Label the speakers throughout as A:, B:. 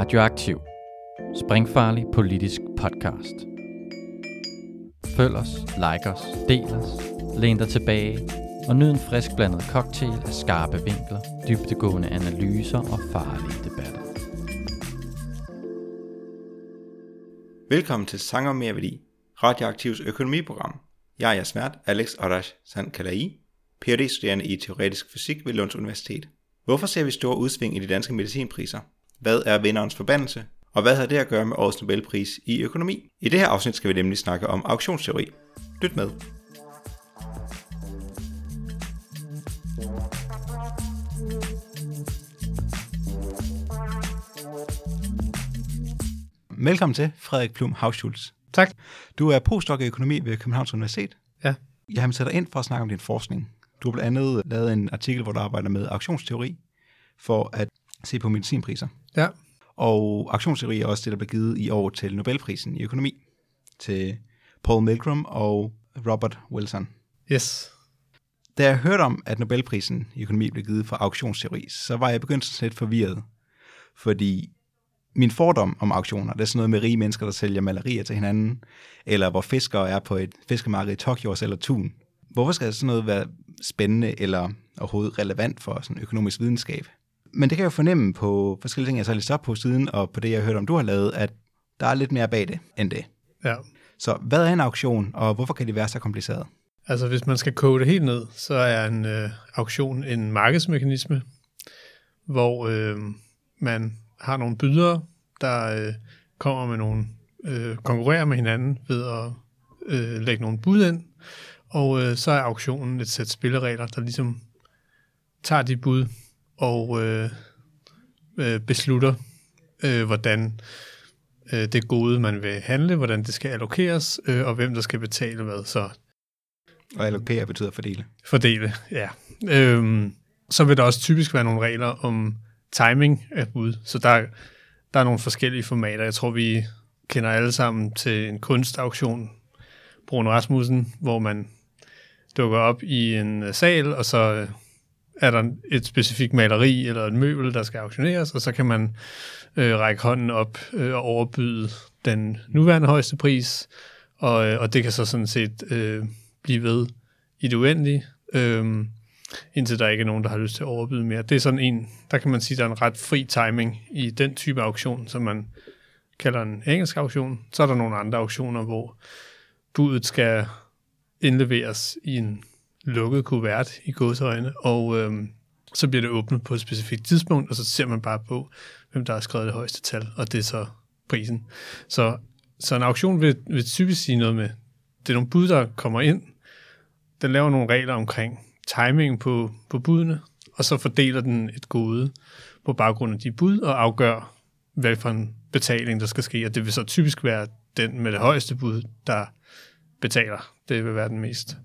A: Radioaktiv. Springfarlig politisk podcast. Følg os, like os, del os, læn dig tilbage og nyd en frisk blandet cocktail af skarpe vinkler, dybtegående analyser og farlige debatter.
B: Velkommen til Sang om mere værdi, Radioaktivs økonomiprogram. Jeg er jeres vært, Alex Arash Sankalai, phd studerende i teoretisk fysik ved Lunds Universitet. Hvorfor ser vi store udsving i de danske medicinpriser? Hvad er vinderens forbandelse? Og hvad har det at gøre med årets Nobelpris i økonomi? I det her afsnit skal vi nemlig snakke om auktionsteori. Lyt med. Velkommen til, Frederik Plum Hauschultz.
C: Tak.
B: Du er postdoc i økonomi ved Københavns Universitet.
C: Ja.
B: Jeg har dig ind for at snakke om din forskning. Du har blandt andet lavet en artikel, hvor du arbejder med auktionsteori for at se på medicinpriser.
C: Ja.
B: Og auktionsteori er også det, der blev givet i år til Nobelprisen i økonomi til Paul Milgram og Robert Wilson.
C: Yes.
B: Da jeg hørte om, at Nobelprisen i økonomi blev givet for auktionsteori, så var jeg begyndt sådan lidt forvirret. Fordi min fordom om auktioner, det er sådan noget med rige mennesker, der sælger malerier til hinanden, eller hvor fiskere er på et fiskemarked i Tokyo sælger tun. Hvorfor skal sådan noget være spændende eller overhovedet relevant for sådan økonomisk videnskab? Men det kan jeg jo fornemme på forskellige ting, jeg så lidt op på siden, og på det, jeg har hørt om, du har lavet, at der er lidt mere bag det end det.
C: Ja.
B: Så hvad er en auktion, og hvorfor kan det være så kompliceret?
C: Altså, hvis man skal koge det helt ned, så er en øh, auktion en markedsmekanisme, hvor øh, man har nogle bydere, der øh, kommer med nogle, øh, konkurrerer med hinanden ved at øh, lægge nogle bud ind, og øh, så er auktionen et sæt spilleregler, der ligesom tager de bud og øh, øh, beslutter, øh, hvordan øh, det gode, man vil handle, hvordan det skal allokeres, øh, og hvem der skal betale hvad. Så
B: Og allokere betyder fordele.
C: fordele, ja. Øhm, så vil der også typisk være nogle regler om timing af bud. Så der, der er nogle forskellige formater. Jeg tror, vi kender alle sammen til en kunstauktion, Bruno Rasmussen, hvor man dukker op i en øh, sal, og så øh, er der et specifikt maleri eller et møbel, der skal auktioneres, og så kan man øh, række hånden op øh, og overbyde den nuværende højeste pris, og, øh, og det kan så sådan set øh, blive ved i det uendelige, øh, indtil der ikke er nogen, der har lyst til at overbyde mere. Det er sådan en, der kan man sige, der er en ret fri timing i den type auktion, som man kalder en engelsk auktion. Så er der nogle andre auktioner, hvor budet skal indleveres i en lukket kuvert i godsøjne, og øhm, så bliver det åbnet på et specifikt tidspunkt, og så ser man bare på, hvem der har skrevet det højeste tal, og det er så prisen. Så, så en auktion vil, vil typisk sige noget med, det er nogle bud, der kommer ind, den laver nogle regler omkring timing på, på budene, og så fordeler den et gode på baggrund af de bud, og afgør, hvad for en betaling, der skal ske, og det vil så typisk være den med det højeste bud, der betaler. Det vil være den mest.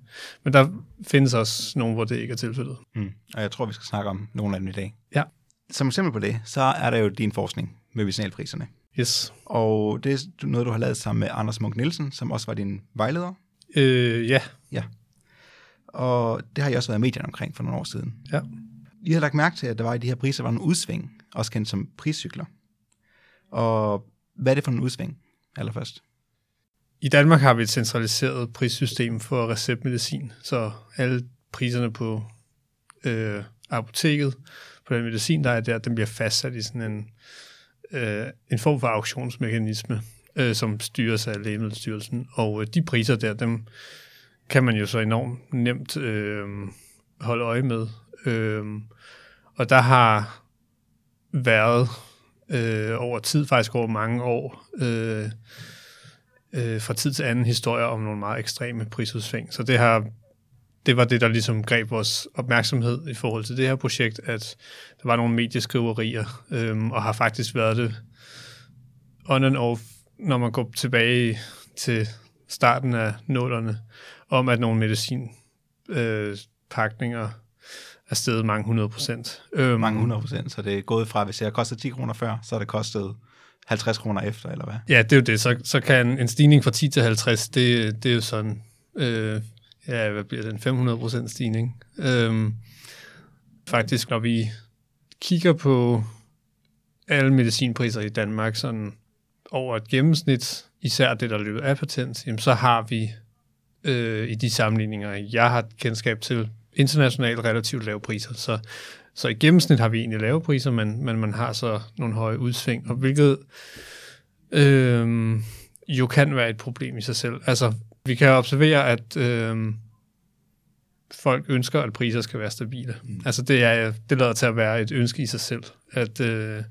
C: Men der findes også nogle, hvor det ikke er tilfældet.
B: Mm. Og jeg tror, vi skal snakke om nogle af dem i dag.
C: Ja.
B: Som eksempel på det, så er der jo din forskning med medicinalpriserne.
C: Yes.
B: Og det er noget, du har lavet sammen med Anders Munk Nielsen, som også var din vejleder.
C: Øh, ja.
B: Og det har I også været i medierne omkring for nogle år siden.
C: Ja.
B: I har lagt mærke til, at der var i de her priser var nogle udsving, også kendt som priscykler. Og hvad er det for en udsving, allerførst?
C: I Danmark har vi et centraliseret prissystem for receptmedicin, så alle priserne på øh, apoteket, på den medicin, der er der, den bliver fastsat i sådan en, øh, en form for auktionsmekanisme, øh, som styres af Lægemiddelstyrelsen. Og øh, de priser der, dem kan man jo så enormt nemt øh, holde øje med. Øh, og der har været øh, over tid, faktisk over mange år, øh, øh, fra tid til anden historier om nogle meget ekstreme prisudsving. Så det har det var det, der ligesom greb vores opmærksomhed i forhold til det her projekt, at der var nogle medieskriverier, øhm, og har faktisk været det on and off, når man går tilbage til starten af nullerne, om at nogle medicinpakninger øh, er steget mange hundrede procent. Øhm,
B: Mange hundrede procent, så det er gået fra, hvis jeg kostede 10 kroner før, så har det kostet 50 kroner efter, eller hvad?
C: Ja, det er jo det. Så, så kan en, stigning fra 10 til 50, det, det er jo sådan, øh, ja, hvad bliver det, en 500 procent stigning. Øhm, faktisk, når vi kigger på alle medicinpriser i Danmark sådan over et gennemsnit, især det, der løber af patent, jamen så har vi øh, i de sammenligninger, jeg har kendskab til, internationalt relativt lave priser. Så, så i gennemsnit har vi egentlig lave priser, men, men man har så nogle høje udsving, og hvilket øh, jo kan være et problem i sig selv. Altså, vi kan observere, at øh, folk ønsker, at priser skal være stabile. Mm. Altså, det, er, det lader til at være et ønske i sig selv, at øh,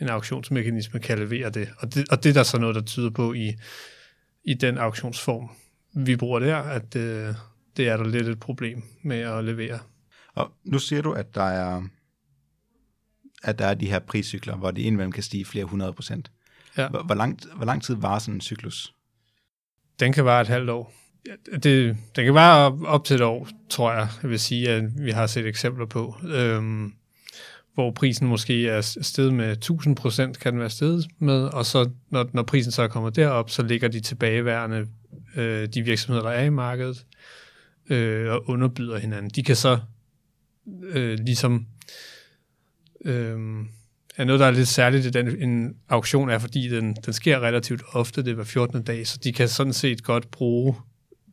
C: en auktionsmekanisme kan levere det. Og, det. og det er der så noget, der tyder på i, i den auktionsform, vi bruger der, at øh, det er der lidt et problem med at levere.
B: Og nu siger du, at der er, at der er de her priscykler, hvor det indimellem kan stige flere hundrede procent. Ja. Hvor, hvor, lang, hvor lang tid var sådan en cyklus?
C: Den kan vare et halvt år. Det, den kan vare op, op til et år, tror jeg. Jeg vil sige, at vi har set eksempler på, øhm, hvor prisen måske er steget med 1000 procent, kan den være steget med, og så når, når prisen så er kommet derop, så ligger de tilbageværende, øh, de virksomheder, der er i markedet, øh, og underbyder hinanden. De kan så øh, ligesom øh, er noget, der er lidt særligt i den en auktion, er fordi den, den sker relativt ofte, det var 14. dag, så de kan sådan set godt bruge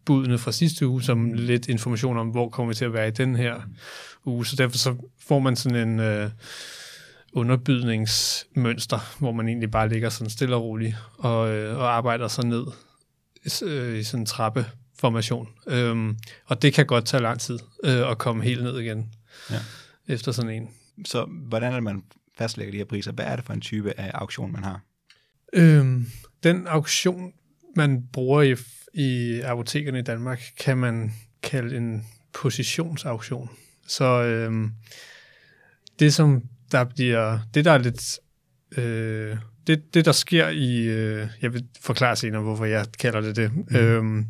C: budene fra sidste uge som lidt information om, hvor kommer vi til at være i den her uge. Så derfor så får man sådan en øh, underbydningsmønster, hvor man egentlig bare ligger sådan stille og roligt og, øh, og arbejder sig ned øh, i sådan en trappeformation. Øhm, og det kan godt tage lang tid øh, at komme helt ned igen ja. efter sådan en.
B: Så hvordan er det, man fastlægger de her priser? Hvad er det for en type af auktion, man har?
C: Øhm, den auktion, man bruger i, i apotekerne i Danmark, kan man kalde en positionsauktion. Så øhm, det, som der bliver, det der er lidt, øh, det, det der sker i, øh, jeg vil forklare senere, hvorfor jeg kalder det det, mm. øhm,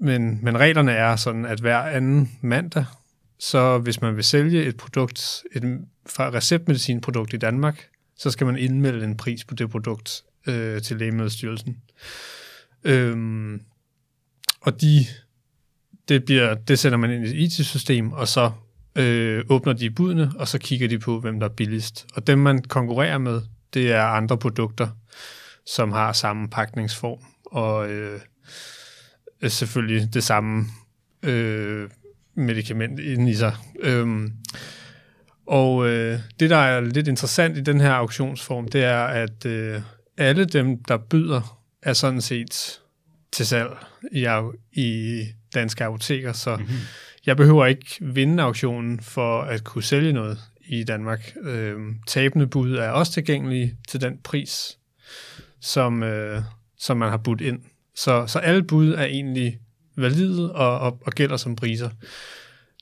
C: men, men reglerne er sådan, at hver anden mandag, så hvis man vil sælge et produkt, et receptmedicinprodukt i Danmark, så skal man indmelde en pris på det produkt øh, til Lægemiddelstyrelsen. Øhm, og de, det, bliver, det sender man ind i et IT-system, og så øh, åbner de budene, og så kigger de på, hvem der er billigst. Og dem, man konkurrerer med, det er andre produkter, som har samme pakningsform, og øh, øh selvfølgelig det samme øh, medicament ind i sig. Øhm, og øh, det, der er lidt interessant i den her auktionsform, det er, at øh, alle dem, der byder, er sådan set til salg i, i danske apoteker, så mm-hmm. jeg behøver ikke vinde auktionen for at kunne sælge noget i Danmark. Øh, tabende bud er også tilgængelige til den pris, som, øh, som man har budt ind. Så, så alle bud er egentlig valide og, og, og gælder som priser.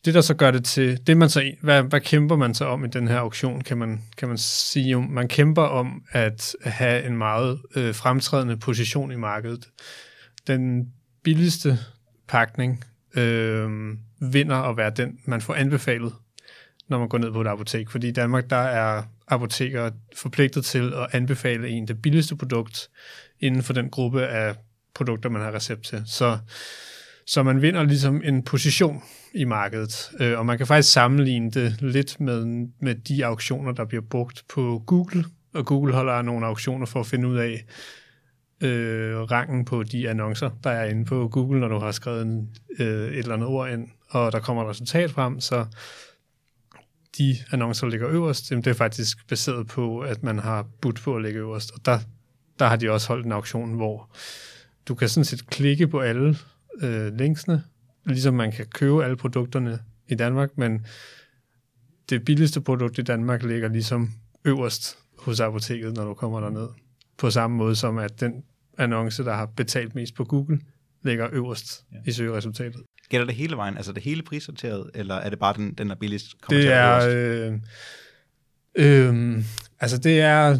C: Det, der så gør det til, det man så, hvad, hvad kæmper man så om i den her auktion, kan man, kan man sige. Man kæmper om at have en meget øh, fremtrædende position i markedet. Den billigste pakning øh, vinder at være den, man får anbefalet, når man går ned på et apotek. Fordi i Danmark, der er apoteker forpligtet til at anbefale en det billigste produkt inden for den gruppe af produkter, man har recept til. Så så man vinder ligesom en position i markedet. Øh, og man kan faktisk sammenligne det lidt med, med de auktioner, der bliver brugt på Google. Og Google holder nogle auktioner for at finde ud af øh, rangen på de annoncer, der er inde på Google, når du har skrevet en, øh, et eller andet ord ind, og der kommer et resultat frem, så de annoncer, der ligger øverst, det er faktisk baseret på, at man har budt på at ligge øverst. Og der, der har de også holdt en auktion, hvor du kan sådan set klikke på alle øh, linksene, ligesom man kan købe alle produkterne i Danmark, men det billigste produkt i Danmark ligger ligesom øverst hos apoteket, når du kommer derned. På samme måde som at den annonce, der har betalt mest på Google, ligger øverst ja. i søgeresultatet.
B: Gælder det hele vejen? Altså det hele prissorteret, eller er det bare den, den der billigst
C: kommer det er, øh, øh, altså det er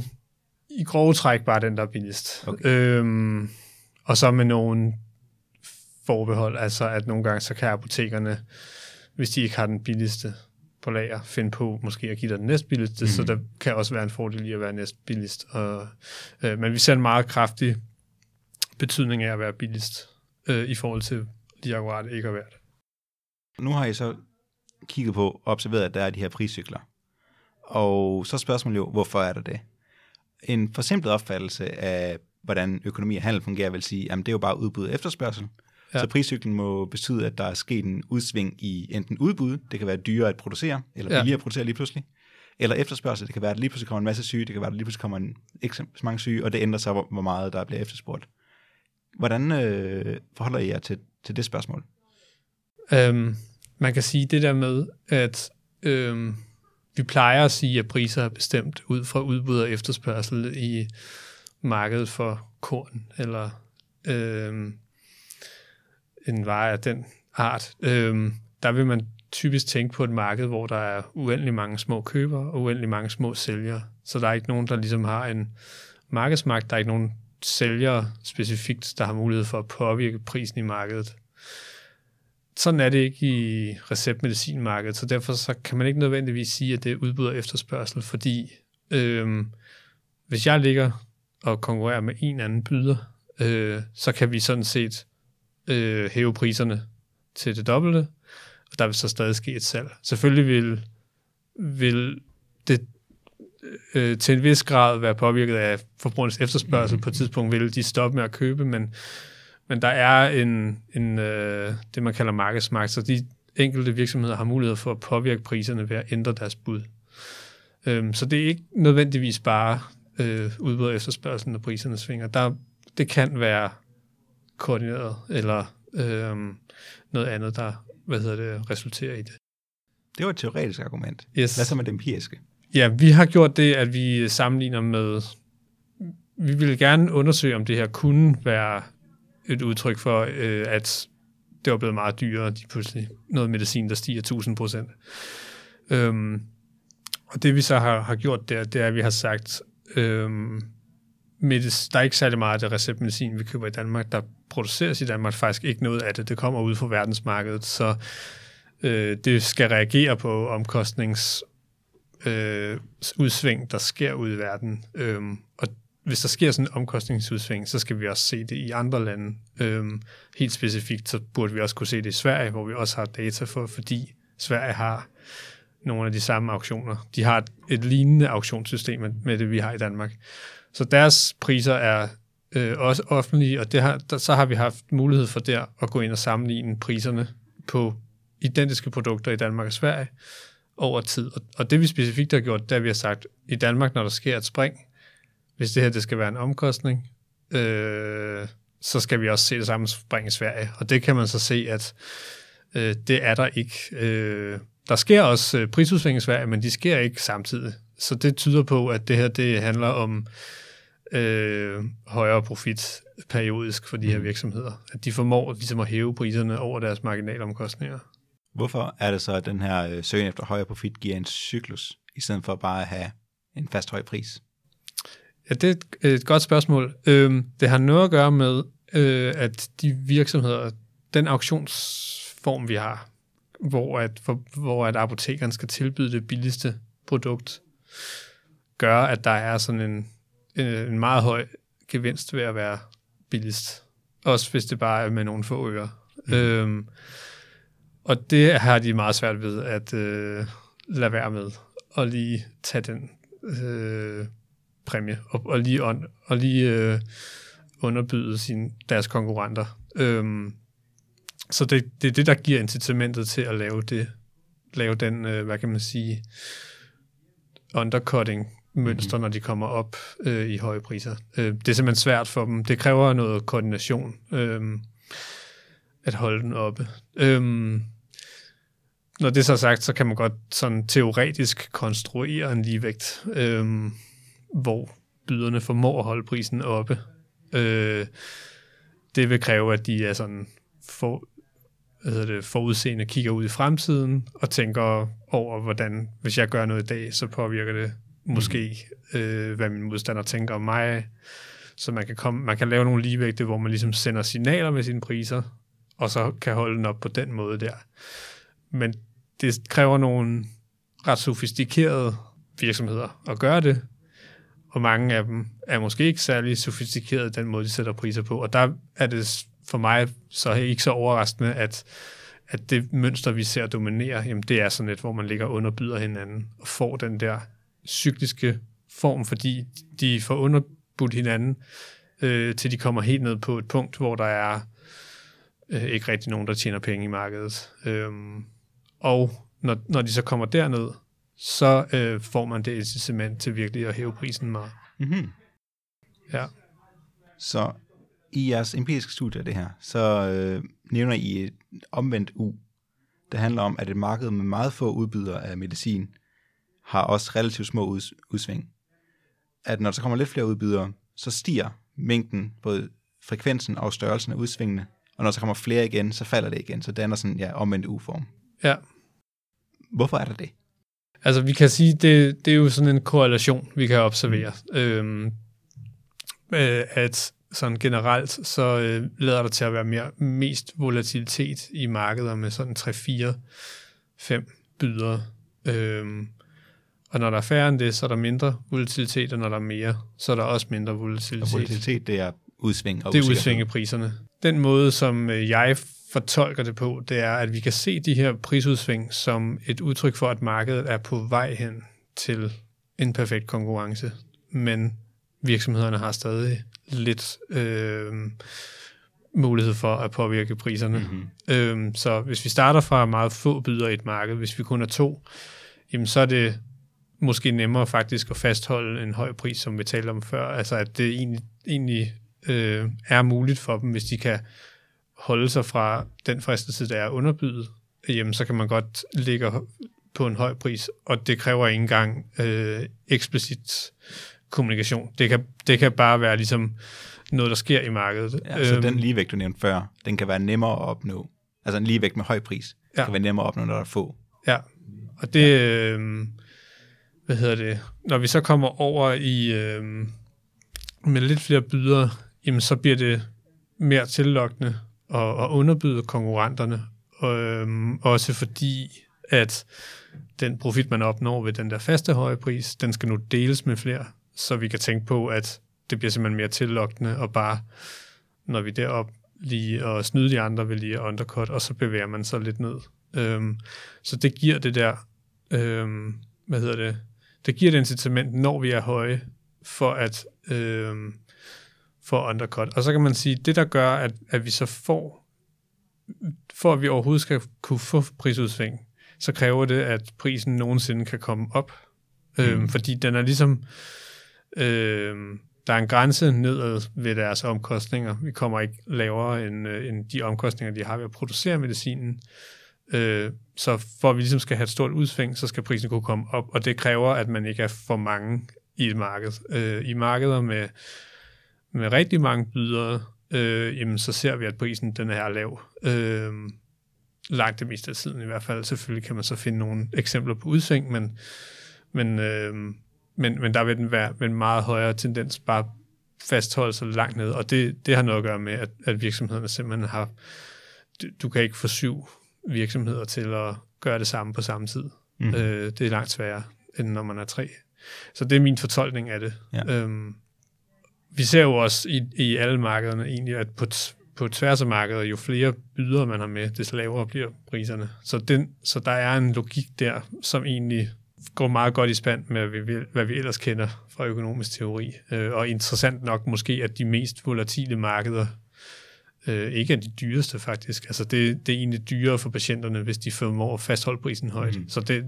C: i grove træk bare den, der er billigst. Okay. Øh, og så med nogle forbehold, altså at nogle gange så kan apotekerne, hvis de ikke har den billigste på lager, finde på måske at give dig den næstbilligste, mm. så der kan også være en fordel i at være næstbilligst. Og, øh, men vi ser en meget kraftig betydning af at være billigst øh, i forhold til lige akkurat ikke at være det.
B: Nu har I så kigget på og observeret, at der er de her priscykler. Og så er spørgsmålet jo, hvorfor er der det? En forsimplet opfattelse af, hvordan økonomi og handel fungerer, vil sige, at det er jo bare udbud og efterspørgsel. Ja. Så priscyklen må betyde, at der er sket en udsving i enten udbud, det kan være dyrere at producere, eller billigere ja. at producere lige pludselig, eller efterspørgsel, det kan være, at lige pludselig kommer en masse syge, det kan være, at lige pludselig kommer en, ikke så mange syge, og det ændrer sig, hvor, meget der bliver efterspurgt. Hvordan øh, forholder I jer til, til det spørgsmål?
C: Øhm, man kan sige det der med, at øhm, vi plejer at sige, at priser er bestemt ud fra udbud og efterspørgsel i markedet for korn, eller øhm, en vare af den art. Øhm, der vil man typisk tænke på et marked, hvor der er uendelig mange små købere og uendelig mange små sælgere. Så der er ikke nogen, der ligesom har en markedsmagt. Der er ikke nogen sælgere specifikt, der har mulighed for at påvirke prisen i markedet. Sådan er det ikke i receptmedicinmarkedet, så derfor så kan man ikke nødvendigvis sige, at det er udbud og efterspørgsel, fordi øhm, hvis jeg ligger og konkurrerer med en anden byder, øh, så kan vi sådan set øh, hæve priserne til det dobbelte, og der vil så stadig ske et salg. Selvfølgelig vil, vil det øh, til en vis grad være påvirket af forbrugernes efterspørgsel. På et tidspunkt vil de stoppe med at købe, men, men der er en, en øh, det, man kalder markedsmagt, så de enkelte virksomheder har mulighed for at påvirke priserne ved at ændre deres bud. Øhm, så det er ikke nødvendigvis bare øh, udbud og efterspørgsel, når priserne svinger. Der, det kan være koordineret, eller øh, noget andet, der hvad hedder det, resulterer i det.
B: Det var et teoretisk argument.
C: Yes.
B: Hvad så med det empiriske?
C: Ja, vi har gjort det, at vi sammenligner med... Vi vil gerne undersøge, om det her kunne være et udtryk for, øh, at det var blevet meget dyrere, de pludselig noget medicin, der stiger 1000 procent. Øhm, og det vi så har, har gjort der, det er, at vi har sagt, øhm, medis, der er ikke særlig meget af det receptmedicin, vi køber i Danmark, der produceres i Danmark. Faktisk ikke noget af det. Det kommer ud fra verdensmarkedet, så øh, det skal reagere på omkostnings øh, udsving, der sker ud i verden. Øhm, og hvis der sker sådan en omkostningsudsving, så skal vi også se det i andre lande. Øhm, helt specifikt, så burde vi også kunne se det i Sverige, hvor vi også har data for, fordi Sverige har nogle af de samme auktioner. De har et, et lignende auktionssystem med det, vi har i Danmark. Så deres priser er øh, også offentlige, og det har, der, så har vi haft mulighed for der at gå ind og sammenligne priserne på identiske produkter i Danmark og Sverige over tid. Og, og det vi specifikt har gjort, det er, vi har sagt, i Danmark, når der sker et spring, hvis det her det skal være en omkostning, øh, så skal vi også se det samme spring i Sverige. Og det kan man så se, at øh, det er der ikke. Øh, der sker også øh, prisudsving i Sverige, men de sker ikke samtidig. Så det tyder på, at det her det handler om øh, højere profit periodisk for de her mm. virksomheder. At de formår ligesom at hæve priserne over deres marginalomkostninger.
B: Hvorfor er det så, at den her øh, søgen efter højere profit giver en cyklus, i stedet for bare at have en fast høj pris?
C: Ja, det er et, et godt spørgsmål. Øhm, det har noget at gøre med, øh, at de virksomheder, den auktionsform, vi har, hvor at, for, hvor at apotekeren skal tilbyde det billigste produkt, gør, at der er sådan en, en, en meget høj gevinst ved at være billigst. Også hvis det bare er med nogle få øre. Mm. Øhm, og det har de meget svært ved at øh, lade være med, og lige tage den øh, præmie, og, og lige, on, og lige øh, underbyde sin, deres konkurrenter. Øhm, så det, det er det, der giver incitamentet til at lave det, lave den, øh, hvad kan man sige, undercutting mønster, mm. når de kommer op øh, i høje priser. Øh, det er simpelthen svært for dem. Det kræver noget koordination øh, at holde den oppe. Øh, når det er så sagt, så kan man godt sådan teoretisk konstruere en ligevægt, øh, hvor byderne formår at holde prisen oppe. Øh, det vil kræve, at de er sådan for, hvad det, forudseende kigger ud i fremtiden og tænker over, hvordan, hvis jeg gør noget i dag, så påvirker det måske, mm. øh, hvad min modstander tænker om mig. Så man kan, komme, man kan lave nogle ligevægte, hvor man ligesom sender signaler med sine priser, og så kan holde den op på den måde der. Men det kræver nogle ret sofistikerede virksomheder at gøre det, og mange af dem er måske ikke særlig sofistikerede den måde, de sætter priser på. Og der er det for mig så ikke så overraskende, at, at det mønster, vi ser dominere, jamen det er sådan et, hvor man ligger underbyder hinanden og får den der cykliske form, fordi de får underbudt hinanden, øh, til de kommer helt ned på et punkt, hvor der er øh, ikke rigtig nogen, der tjener penge i markedet. Øhm, og når, når de så kommer derned, så øh, får man det incitament til virkelig at hæve prisen meget.
B: Mm-hmm.
C: Ja.
B: Så i jeres empiriske studie af det her, så øh, nævner I et omvendt U. Det handler om, at et marked med meget få udbydere af medicin har også relativt små uds- udsving. At når der kommer lidt flere udbydere, så stiger mængden, både frekvensen og størrelsen af udsvingene, og når der kommer flere igen, så falder det igen, så danner sådan ja, omvendt U-form.
C: Ja.
B: Hvorfor er der det?
C: Altså, vi kan sige, det, det er jo sådan en korrelation, vi kan observere. Øhm, øh, at sådan generelt, så øh, lader der til at være mere, mest volatilitet i markeder med sådan 3, 4, 5 bydere. Øhm, og når der er færre end det, så er der mindre volatilitet, og når der er mere, så er der også mindre
B: Og
C: volatilitet.
B: volatilitet, det er udsving og
C: Det er udsving priserne. Den måde, som øh, jeg fortolker det på, det er, at vi kan se de her prisudsving som et udtryk for, at markedet er på vej hen til en perfekt konkurrence. Men virksomhederne har stadig lidt øh, mulighed for at påvirke priserne.
B: Mm-hmm.
C: Øhm, så hvis vi starter fra meget få bydere i et marked, hvis vi kun er to, jamen så er det måske nemmere faktisk at fastholde en høj pris, som vi talte om før. Altså at det egentlig, egentlig øh, er muligt for dem, hvis de kan holde sig fra den fristelse, der er underbydet, jamen så kan man godt ligge på en høj pris, og det kræver ikke engang øh, eksplicit kommunikation. Det kan, det kan bare være ligesom noget, der sker i markedet.
B: Ja, så
C: Øhm,
B: den ligevægt, du nævnte før, den kan være nemmere at opnå. Altså en ligevægt med høj pris,
C: Ja.
B: ja. kan være nemmere at opnå, når der er få.
C: Ja, og det, øh, hvad hedder det, når vi så kommer over i, øh, med lidt flere bydere, jamen så bliver det mere tillokkende at, at underbyde konkurrenterne, øh, også fordi, at den profit, man opnår ved den der faste høje pris, den skal nu deles med flere, så vi kan tænke på, at det bliver simpelthen mere tillokkende, og bare, når vi derop, lige at snyde de andre ved lige at undercut, og så bevæger man sig lidt ned. Øhm, så det giver det der, øhm, hvad hedder det, det giver et incitament, når vi er høje, for at øhm, for undercut. Og så kan man sige, det der gør, at, at vi så får, for at vi overhovedet skal kunne få prisudsving, så kræver det, at prisen nogensinde kan komme op. Mm. Øhm, fordi den er ligesom, øhm, der er en grænse nedad ved deres omkostninger. Vi kommer ikke lavere end, øh, end de omkostninger, de har ved at producere medicinen. Øh, så for at vi ligesom skal have et stort udsving, så skal prisen kunne komme op, og det kræver, at man ikke er for mange i et marked. Øh, I markeder med, med rigtig mange bydere, øh, jamen så ser vi, at prisen den er lav. Øh, langt det meste af tiden i hvert fald. Selvfølgelig kan man så finde nogle eksempler på udsving, men, men, øh, men, men der vil den være med en meget højere tendens bare fastholde sig langt ned, og det, det har noget at gøre med, at, at virksomhederne simpelthen har, du, du kan ikke få syv virksomheder til at gøre det samme på samme tid.
B: Mm.
C: Øh, det er langt sværere, end når man er tre. Så det er min fortolkning af det.
B: Ja.
C: Øhm, vi ser jo også i, i alle markederne egentlig, at på, på tværs af markedet, jo flere bydere man har med, desto lavere bliver priserne. Så, den, så der er en logik der, som egentlig går meget godt i spand med, hvad vi, hvad vi ellers kender fra økonomisk teori. Øh, og interessant nok måske, at de mest volatile markeder øh, ikke er de dyreste faktisk. Altså det, det er egentlig dyrere for patienterne, hvis de formår at fastholde prisen højt. Mm. Så det,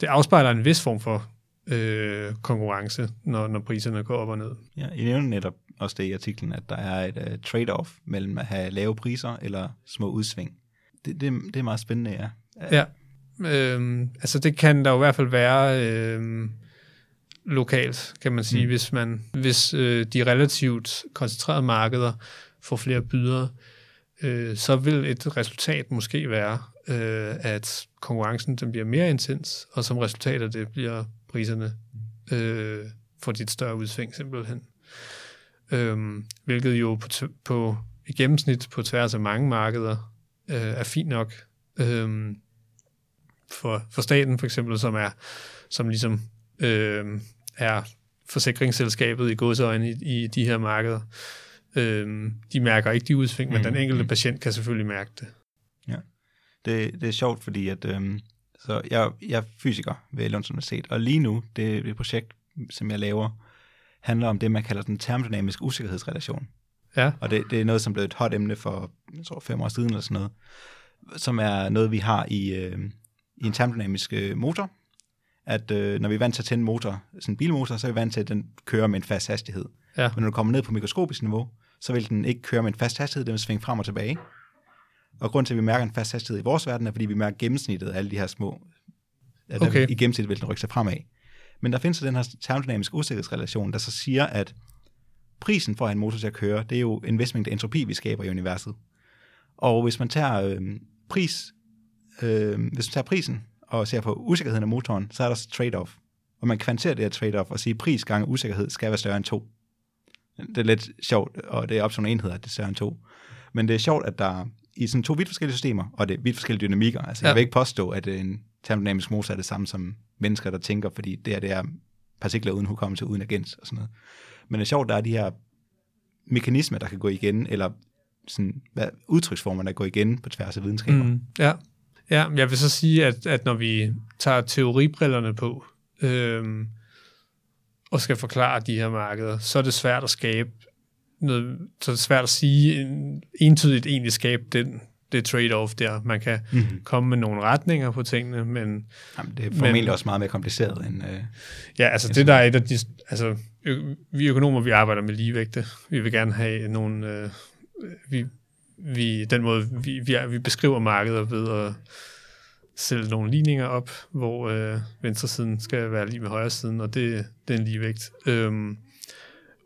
C: det afspejler en vis form for øh, konkurrence, når, når priserne går op og ned.
B: Ja, I nævner netop også det i artiklen, at der er et uh, trade-off mellem at have lave priser eller små udsving. Det, det, det er meget spændende, ja.
C: Ja, øhm, altså det kan der jo i hvert fald være øhm, lokalt, kan man sige, mm. hvis man hvis øh, de relativt koncentrerede markeder få flere bydere, øh, så vil et resultat måske være, øh, at konkurrencen den bliver mere intens, og som resultat af det bliver priserne øh, for dit større udsving simpelthen. Øh, hvilket jo på, t- på i gennemsnit på tværs af mange markeder øh, er fint nok. Øh, for, for staten for eksempel, som er som ligesom øh, er forsikringsselskabet i godsøjne i, i de her markeder. Øh, de mærker ikke de udsving, men
B: Mm,
C: den enkelte
B: mm.
C: patient kan selvfølgelig mærke det.
B: Det, det er sjovt, fordi at, øhm, Så jeg, jeg er fysiker ved Lunds Universitet, og lige nu, det, det projekt, som jeg laver, handler om det, man kalder den termodynamiske usikkerhedsrelation.
C: Ja.
B: Og det, det er noget, som blev et hot emne for jeg tror, fem år siden eller sådan noget, som er noget, vi har i, øh, i en termodynamisk øh, motor, at øh, når vi er vant til at tænde en motor, sådan en bilmotor, så er vi vant til, at den kører med en fast hastighed.
C: Ja.
B: Men når du kommer ned på mikroskopisk niveau, så vil den ikke køre med en fast hastighed, den vil svinge frem og tilbage. Og grund til, at vi mærker en fast hastighed i vores verden, er, fordi vi mærker gennemsnittet af alle de her små... At
C: Okay.
B: I gennemsnit vil den rykke sig fremad. Men der findes så den her termodynamiske usikkerhedsrelation, der så siger, at prisen for at have en motor til at køre, det er jo en vis mængde entropi, vi skaber i universet. Og hvis man tager øh, pris, øh, hvis man tager prisen og ser på usikkerheden af motoren, så er der så trade-off. Og man kvanterer det her trade-off og siger, at pris gange usikkerhed skal være større end 2. Det er lidt sjovt, og det er op nogle enheder, at det er større end 2. Men det er sjovt, at der i sådan to vidt forskellige systemer, og det er vidt forskellige dynamikker. Altså, ja. Jeg vil ikke påstå, at en termodynamisk motor er det samme som mennesker, der tænker, fordi det her det er partikler uden hukommelse, uden agens og sådan noget. Men det er sjovt, der er de her mekanismer, der kan gå igen, eller sådan, hvad, udtryksformer, der går igen på tværs af videnskaber. Mm,
C: ja. ja, jeg vil så sige, at, at når vi tager teoribrillerne på, øhm, og skal forklare de her markeder, så er det svært at skabe noget, så er det svært at sige en, entydigt egentlig skabe den, det trade-off der. Man kan
B: Mm-hmm.
C: komme med nogle retninger på tingene, men
B: Jamen, det er formentlig
C: Men-
B: også meget mere kompliceret end... Øh,
C: Ja, altså det der er et af de, altså ø- vi økonomer, vi arbejder med ligevægte. Vi vil gerne have nogle, øh, vi, vi, den måde, vi, vi, vi beskriver markeder ved at sætte nogle ligninger op, hvor øh, venstre siden skal være lige med højre siden, og det, det er en ligevægt. Øhm,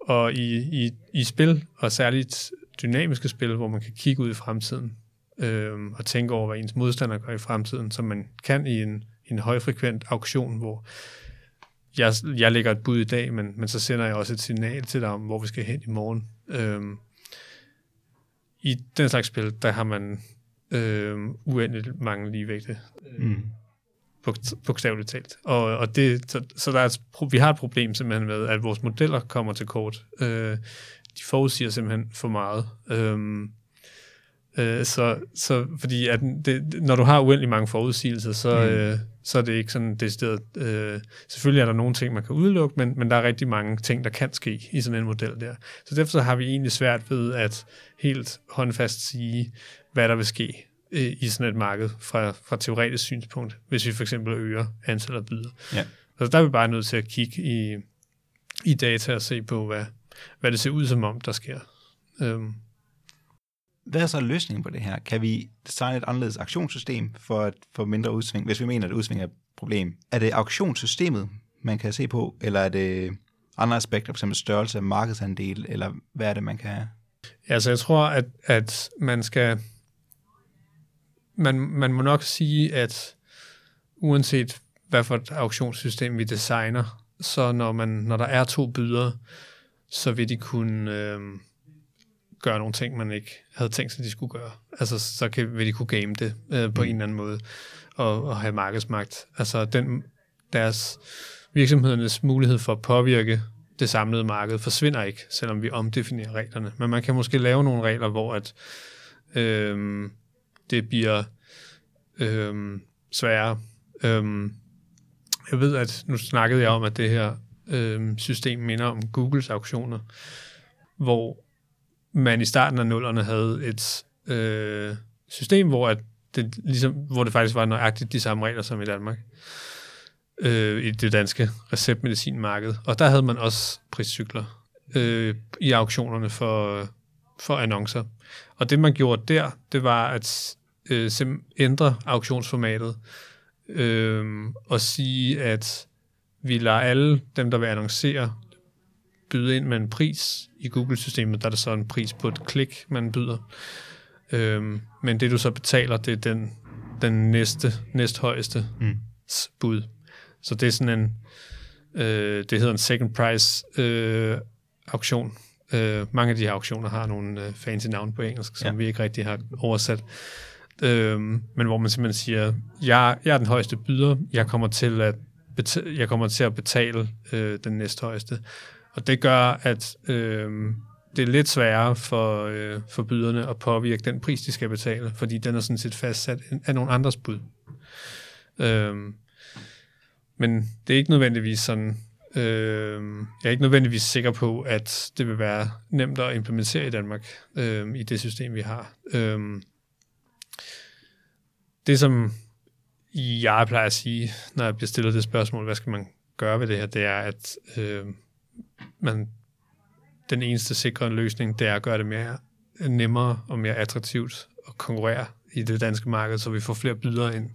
C: og i, i, i spil, og særligt dynamiske spil, hvor man kan kigge ud i fremtiden, øhm, og tænke over, hvad ens modstander gør i fremtiden, som man kan i en, en højfrekvent auktion, hvor jeg, jeg lægger et bud i dag, men, men så sender jeg også et signal til dig om, hvor vi skal hen i morgen. Øhm, I den slags spil, der har man øhm, uendeligt mange ligevægte,
B: mm.
C: bog- bogstaveligt talt. Og, og det, så, så der er et, vi har et problem simpelthen med, at vores modeller kommer til kort. Øh, de forudsiger simpelthen for meget. Øhm, øh, så, så fordi at det, når du har uendelig mange forudsigelser, så,
B: Mm.
C: mm. øh, så er det ikke sådan decideret... Øh, selvfølgelig er der nogle ting, man kan udelukke, men, men der er rigtig mange ting, der kan ske i sådan en model der. Så derfor så har vi egentlig svært ved at helt håndfast sige, hvad der vil ske øh, i sådan et marked fra, fra teoretisk synspunkt, hvis vi for eksempel øger antallet af byder.
B: Ja.
C: Så der er vi bare nødt til at kigge i, i data og se på, hvad, hvad det ser ud som om, der sker. Øhm,
B: Hvad er så løsningen på det her? Kan vi designe et anderledes auktionssystem for at få mindre udsving, hvis vi mener, at udsving er et problem? Er det auktionssystemet, man kan se på, eller er det andre aspekter, f.eks. størrelse af markedsandel, eller hvad er det, man kan...
C: Altså, jeg tror, at, at man skal... Man, man må nok sige, at uanset hvad for et auktionssystem vi designer, så når, man, når der er to bydere, så vil de kunne øh, gøre nogle ting, man ikke havde tænkt sig, de skulle gøre. Altså, så kan, vil de kunne game det øh, på mm. en eller anden måde, og, og have markedsmagt. Altså, den, deres virksomhedernes mulighed for at påvirke det samlede marked forsvinder ikke, selvom vi omdefinerer reglerne. Men man kan måske lave nogle regler, hvor at øhm, det bliver øhm, sværere. Øhm, jeg ved, at nu snakkede jeg om, at det her øhm, system minder om Googles auktioner, hvor man i starten af nullerne havde et øh, system, hvor, at det, ligesom, hvor det faktisk var nøjagtigt de samme regler som i Danmark øh, i det danske receptmedicinmarked. Og der havde man også priscykler øh, i auktionerne for, for annoncer. Og det, man gjorde der, det var at øh, ændre auktionsformatet øh, og sige, at vi lader alle dem, der vil annoncere, byde ind med en pris. I Google-systemet der er der så en pris på et klik, man byder. Øh, men det, du så betaler, det er den, den næste, næsthøjeste
B: Mm.
C: bud. Så det er sådan en, øh, det hedder en second price øh, auktion. Øh, mange af de her auktioner har nogle øh, fancy navn på engelsk, som
B: Ja.
C: vi ikke rigtig har oversat. Øh, men hvor man simpelthen siger, jeg, jeg er den højeste byder, jeg kommer til at, beta- jeg kommer til at betale øh, den næsthøjeste. Og det gør, at øh, det er lidt sværere for, øh, for byderne at påvirke den pris, de skal betale, fordi den er sådan set fastsat af nogle andres bud. Øhm, men det er ikke nødvendigvis sådan, øh, jeg er ikke nødvendigvis sikker på, at det vil være nemt at implementere i Danmark øh, i det system, vi har. Øh, det, som jeg plejer at sige, når jeg bliver stillet det spørgsmål, hvad skal man gøre ved det her, det er, at øh, man, den eneste sikre løsning, det er at gøre det mere nemmere og mere attraktivt at konkurrere i det danske marked, så vi får flere bydere ind.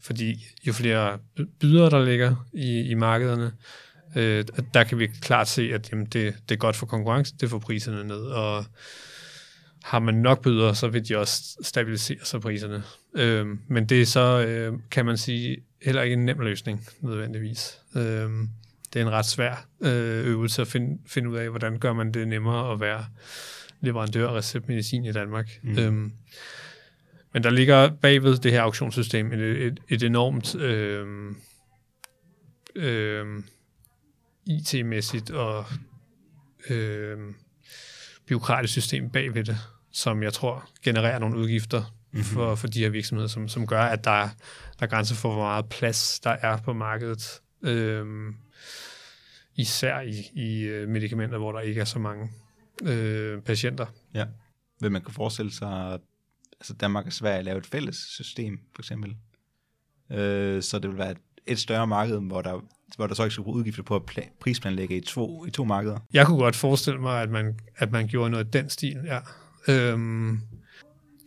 C: Fordi jo flere bydere, der ligger i, i markederne, øh, der kan vi klart se, at jamen, det, det er godt for konkurrencen, det får priserne ned, og har man nok bydere, så vil de også stabilisere sig priserne. Øh, men det er så, øh, kan man sige, heller ikke en nem løsning nødvendigvis. Øh, det er en ret svær øh, øvelse at finde, finde ud af, hvordan gør man det nemmere at være leverandør af receptmedicin i Danmark. Mm. Øhm, men der ligger bagved det her auktionssystem et, et, et enormt øh, øh, IT-mæssigt og øh, byråkratisk system bagved det, som jeg tror genererer nogle udgifter mm-hmm. for, for de her virksomheder, som, som gør, at der, der er grænser for, hvor meget plads der er på markedet. Øh, især i, i øh, medicamenter, hvor der ikke er så mange øh, patienter.
B: Ja. Vil man kan forestille sig, altså Danmark og Sverige lave et fælles system, for eksempel. Øh, så det vil være et, et større marked, hvor der, hvor der så ikke skulle bruge udgifter på at prisplanlægge i to, i to markeder.
C: Jeg kunne godt forestille mig, at man, at man gjorde noget af den stil, ja. Øhm,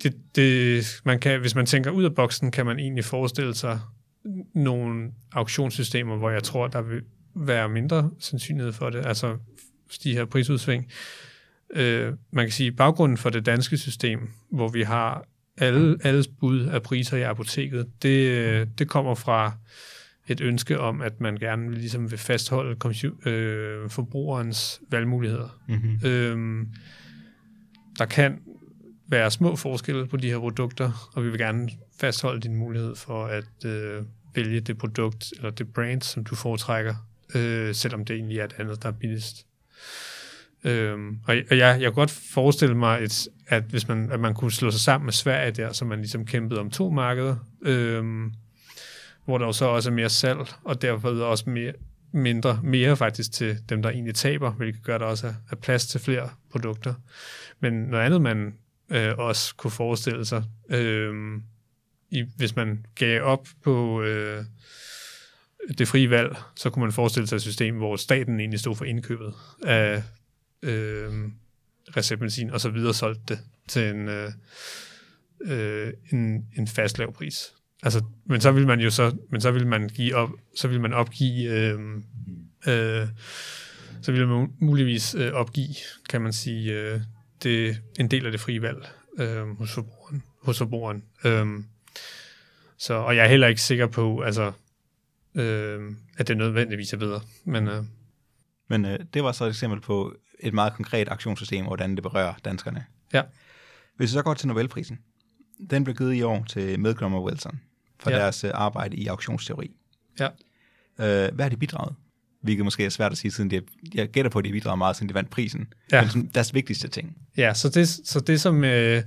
C: det, det, man kan, hvis man tænker ud af boksen, kan man egentlig forestille sig nogle auktionssystemer, hvor jeg tror, der vil være mindre sandsynlighed for det, altså de her prisudsving. Øh, man kan sige, at baggrunden for det danske system, hvor vi har alle, alles bud af priser i apoteket, det, øh, det kommer fra et ønske om, at man gerne ligesom vil fastholde øh, forbrugerens valgmuligheder. Mm-hmm. Øh, der kan være små forskelle på de her produkter, og vi vil gerne fastholde din mulighed for at øh, vælge det produkt eller det brand, som du foretrækker, øh, selvom det egentlig er et andet, der er billigst. Øhm, og jeg, jeg kunne godt forestille mig, et, at hvis man, at man kunne slå sig sammen med Sverige der, så man ligesom kæmpede om to markeder, øhm, hvor der jo så også er mere salg, og derfor også mere, mindre, mere faktisk til dem, der egentlig taber, hvilket gør, at der også er, er plads til flere produkter. Men noget andet, man øh, også kunne forestille sig, øh, i, hvis man gav op på øh, det frie valg, så kunne man forestille sig et system, hvor staten egentlig stod for indkøbet af øh, receptmedicin og så videre solgte det til en, øh, øh, en, en fast lav pris. Altså, men så vil man jo så, men så vil man give op, så vil man opgive, øh, øh, så vil man muligvis øh, opgive, kan man sige, øh, det, en del af det frie valg øh, hos forbrugeren. Hos forbrugeren. Øh, så, og jeg er heller ikke sikker på, altså, øh, at det nødvendigvis er bedre. Men, øh,
B: men øh, det var så et eksempel på et meget konkret aktionssystem, og hvordan det berører danskerne.
C: Ja.
B: Hvis vi så går til Nobelprisen, den blev givet i år til Malcolm og Wilson for ja. deres uh, arbejde i auktionsteori.
C: Ja.
B: Uh, hvad har de bidraget? Hvilket måske er svært at sige, siden de, jeg gætter på, at de bidrager meget, siden de vandt prisen.
C: Ja.
B: Men sådan, deres vigtigste ting.
C: Ja, så det, så det som... Øh,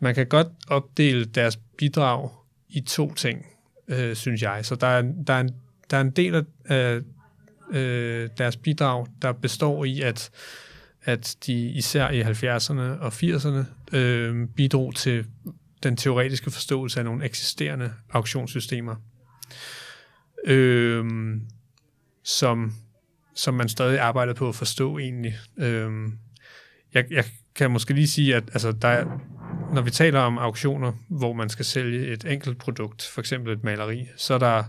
C: man kan godt opdele deres bidrag i to ting, øh, synes jeg. Så der er, der er, en, der er en del af, øh, deres bidrag, der består i, at, at de især i 70'erne og 80'erne øh, bidrog til den teoretiske forståelse af nogle eksisterende auktionssystemer, øh, som, som man stadig arbejder på at forstå egentlig. Øh, jeg, jeg kan måske lige sige, at altså, der er, når vi taler om auktioner, hvor man skal sælge et enkelt produkt, for eksempel et maleri, så er der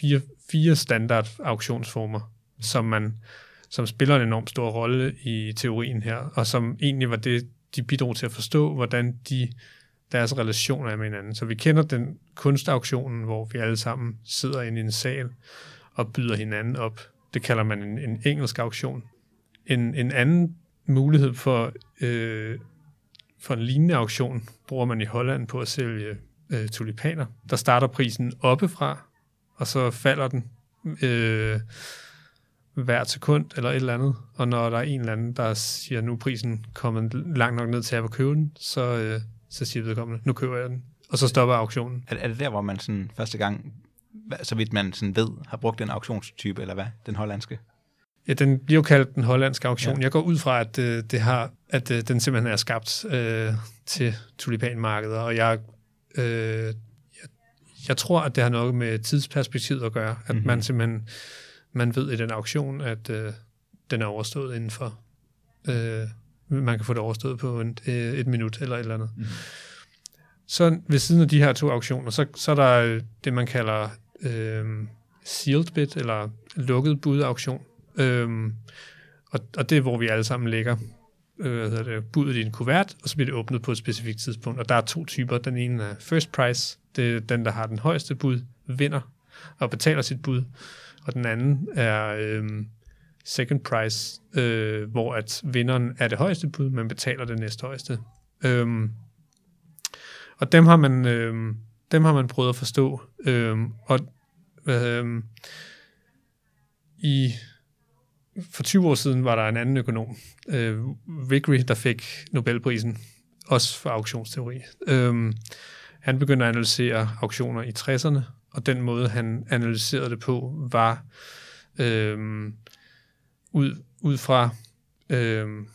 C: fire, fire standard auktionsformer som man som spiller en enorm stor rolle i teorien her, og som egentlig var det, de bidrog til at forstå, hvordan de deres relationer er med hinanden. Så vi kender den kunstauktionen, hvor vi alle sammen sidder inde i en sal og byder hinanden op. Det kalder man en, en engelsk auktion. En, en anden mulighed for, øh, for en lignende auktion bruger man i Holland på at sælge øh, tulipaner. Der starter prisen oppefra, og så falder den øh, hvert sekund eller et eller andet. Og når der er en eller anden, der siger, nu er prisen kommet langt nok ned til at købe den, så, øh, så siger vedkommende, nu køber jeg den. Og så stopper auktionen.
B: Er, er det der, hvor man sådan første gang så vidt man sådan ved, har brugt den auktionstype, eller hvad? Den hollandske?
C: Ja, den bliver jo kaldt den hollandske auktion.
B: Ja.
C: Jeg går ud fra, at, øh, det har, at øh, den simpelthen er skabt øh, til tulipanmarkedet, og jeg, øh, jeg, jeg tror, at det har noget med tidsperspektivet at gøre, at
B: Mhm.
C: mm-hmm. man simpelthen man ved i den auktion, at øh, den er overstået inden for, øh, man kan få det overstået på en, øh, et minut eller et eller andet.
B: Mhm.
C: Så ved siden af de her to auktioner, så, så er der øh, det, man kalder øh, sealed bid, eller lukket budauktion. Øhm, og, og det er, hvor vi alle sammen lægger øh, hvad det, budet i en kuvert, og så bliver det åbnet på et specifikt tidspunkt. Og der er to typer. Den ene er first price, det er den, der har den højeste bud, vinder og betaler sit bud. Og den anden er øh, second price, øh, hvor at vinderen er det højeste bud, men betaler det næsthøjeste. Øhm, og dem har man, øhm, dem har man prøvet at forstå. Øhm, og øhm, i for 20 år siden var der en anden økonom, øh, Vickery, der fik Nobelprisen, også for auktionsteori. Øhm, han begyndte at analysere auktioner i 60'erne, og den måde, han analyserede det på, var øhm, ud, ud fra øhm,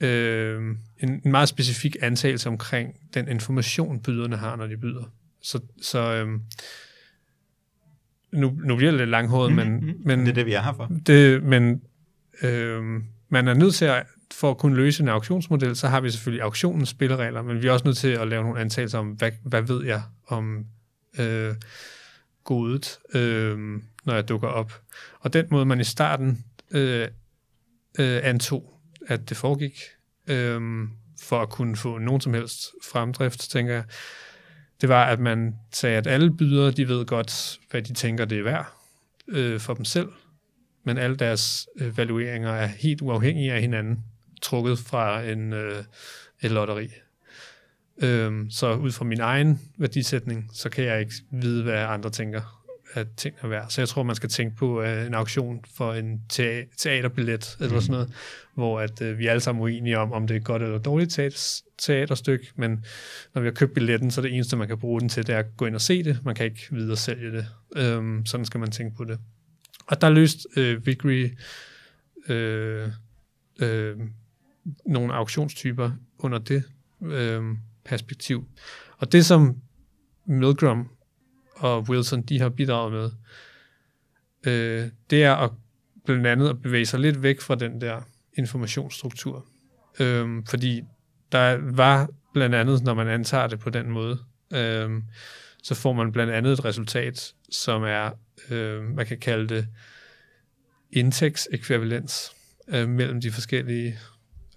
C: øhm, en, en meget specifik antagelse omkring den information, byderne har, når de byder. Så, så øhm, nu, nu bliver det lidt langhåret, men,
B: Mhm.
C: men
B: Det er det, vi er her for.
C: det, men øh, man er nødt til at, for at kunne løse en auktionsmodel, så har vi selvfølgelig auktionens spilleregler, men vi er også nødt til at lave nogle antagelser om, hvad, hvad ved jeg om øh, godet, øh, når jeg dukker op. Og den måde, man i starten øh, øh, antog, at det foregik, øh, for at kunne få nogen som helst fremdrift, tænker jeg, det var, at man sagde, at alle bydere, de ved godt, hvad de tænker, det er værd øh, for dem selv, men alle deres øh, valueringer er helt uafhængige af hinanden, trukket fra en, øh, et lotteri. Øh, så ud fra min egen værdisætning, så kan jeg ikke vide, hvad andre tænker, at ting er værd. Så jeg tror, man skal tænke på øh, en auktion for en te- teaterbillet, eller sådan noget, hvor at, øh, vi er alle sammen uenige om, om det er godt eller dårligt teater- teaterstykke, men når vi har købt billetten, så er det eneste, man kan bruge den til, det er at gå ind og se det. Man kan ikke videre sælge det. Øhm, sådan skal man tænke på det. Og der løst øh, Vigry øh, øh, nogle auktionstyper under det øh, perspektiv. Og det, som Milgram og Wilson de har bidraget med, øh, det er at blandt andet at bevæge sig lidt væk fra den der informationsstruktur. Øh, fordi der var blandt andet, når man antager det på den måde, øh, så får man blandt andet et resultat, som er, øh, man kan kalde det indtægtsekvivalens øh, mellem de forskellige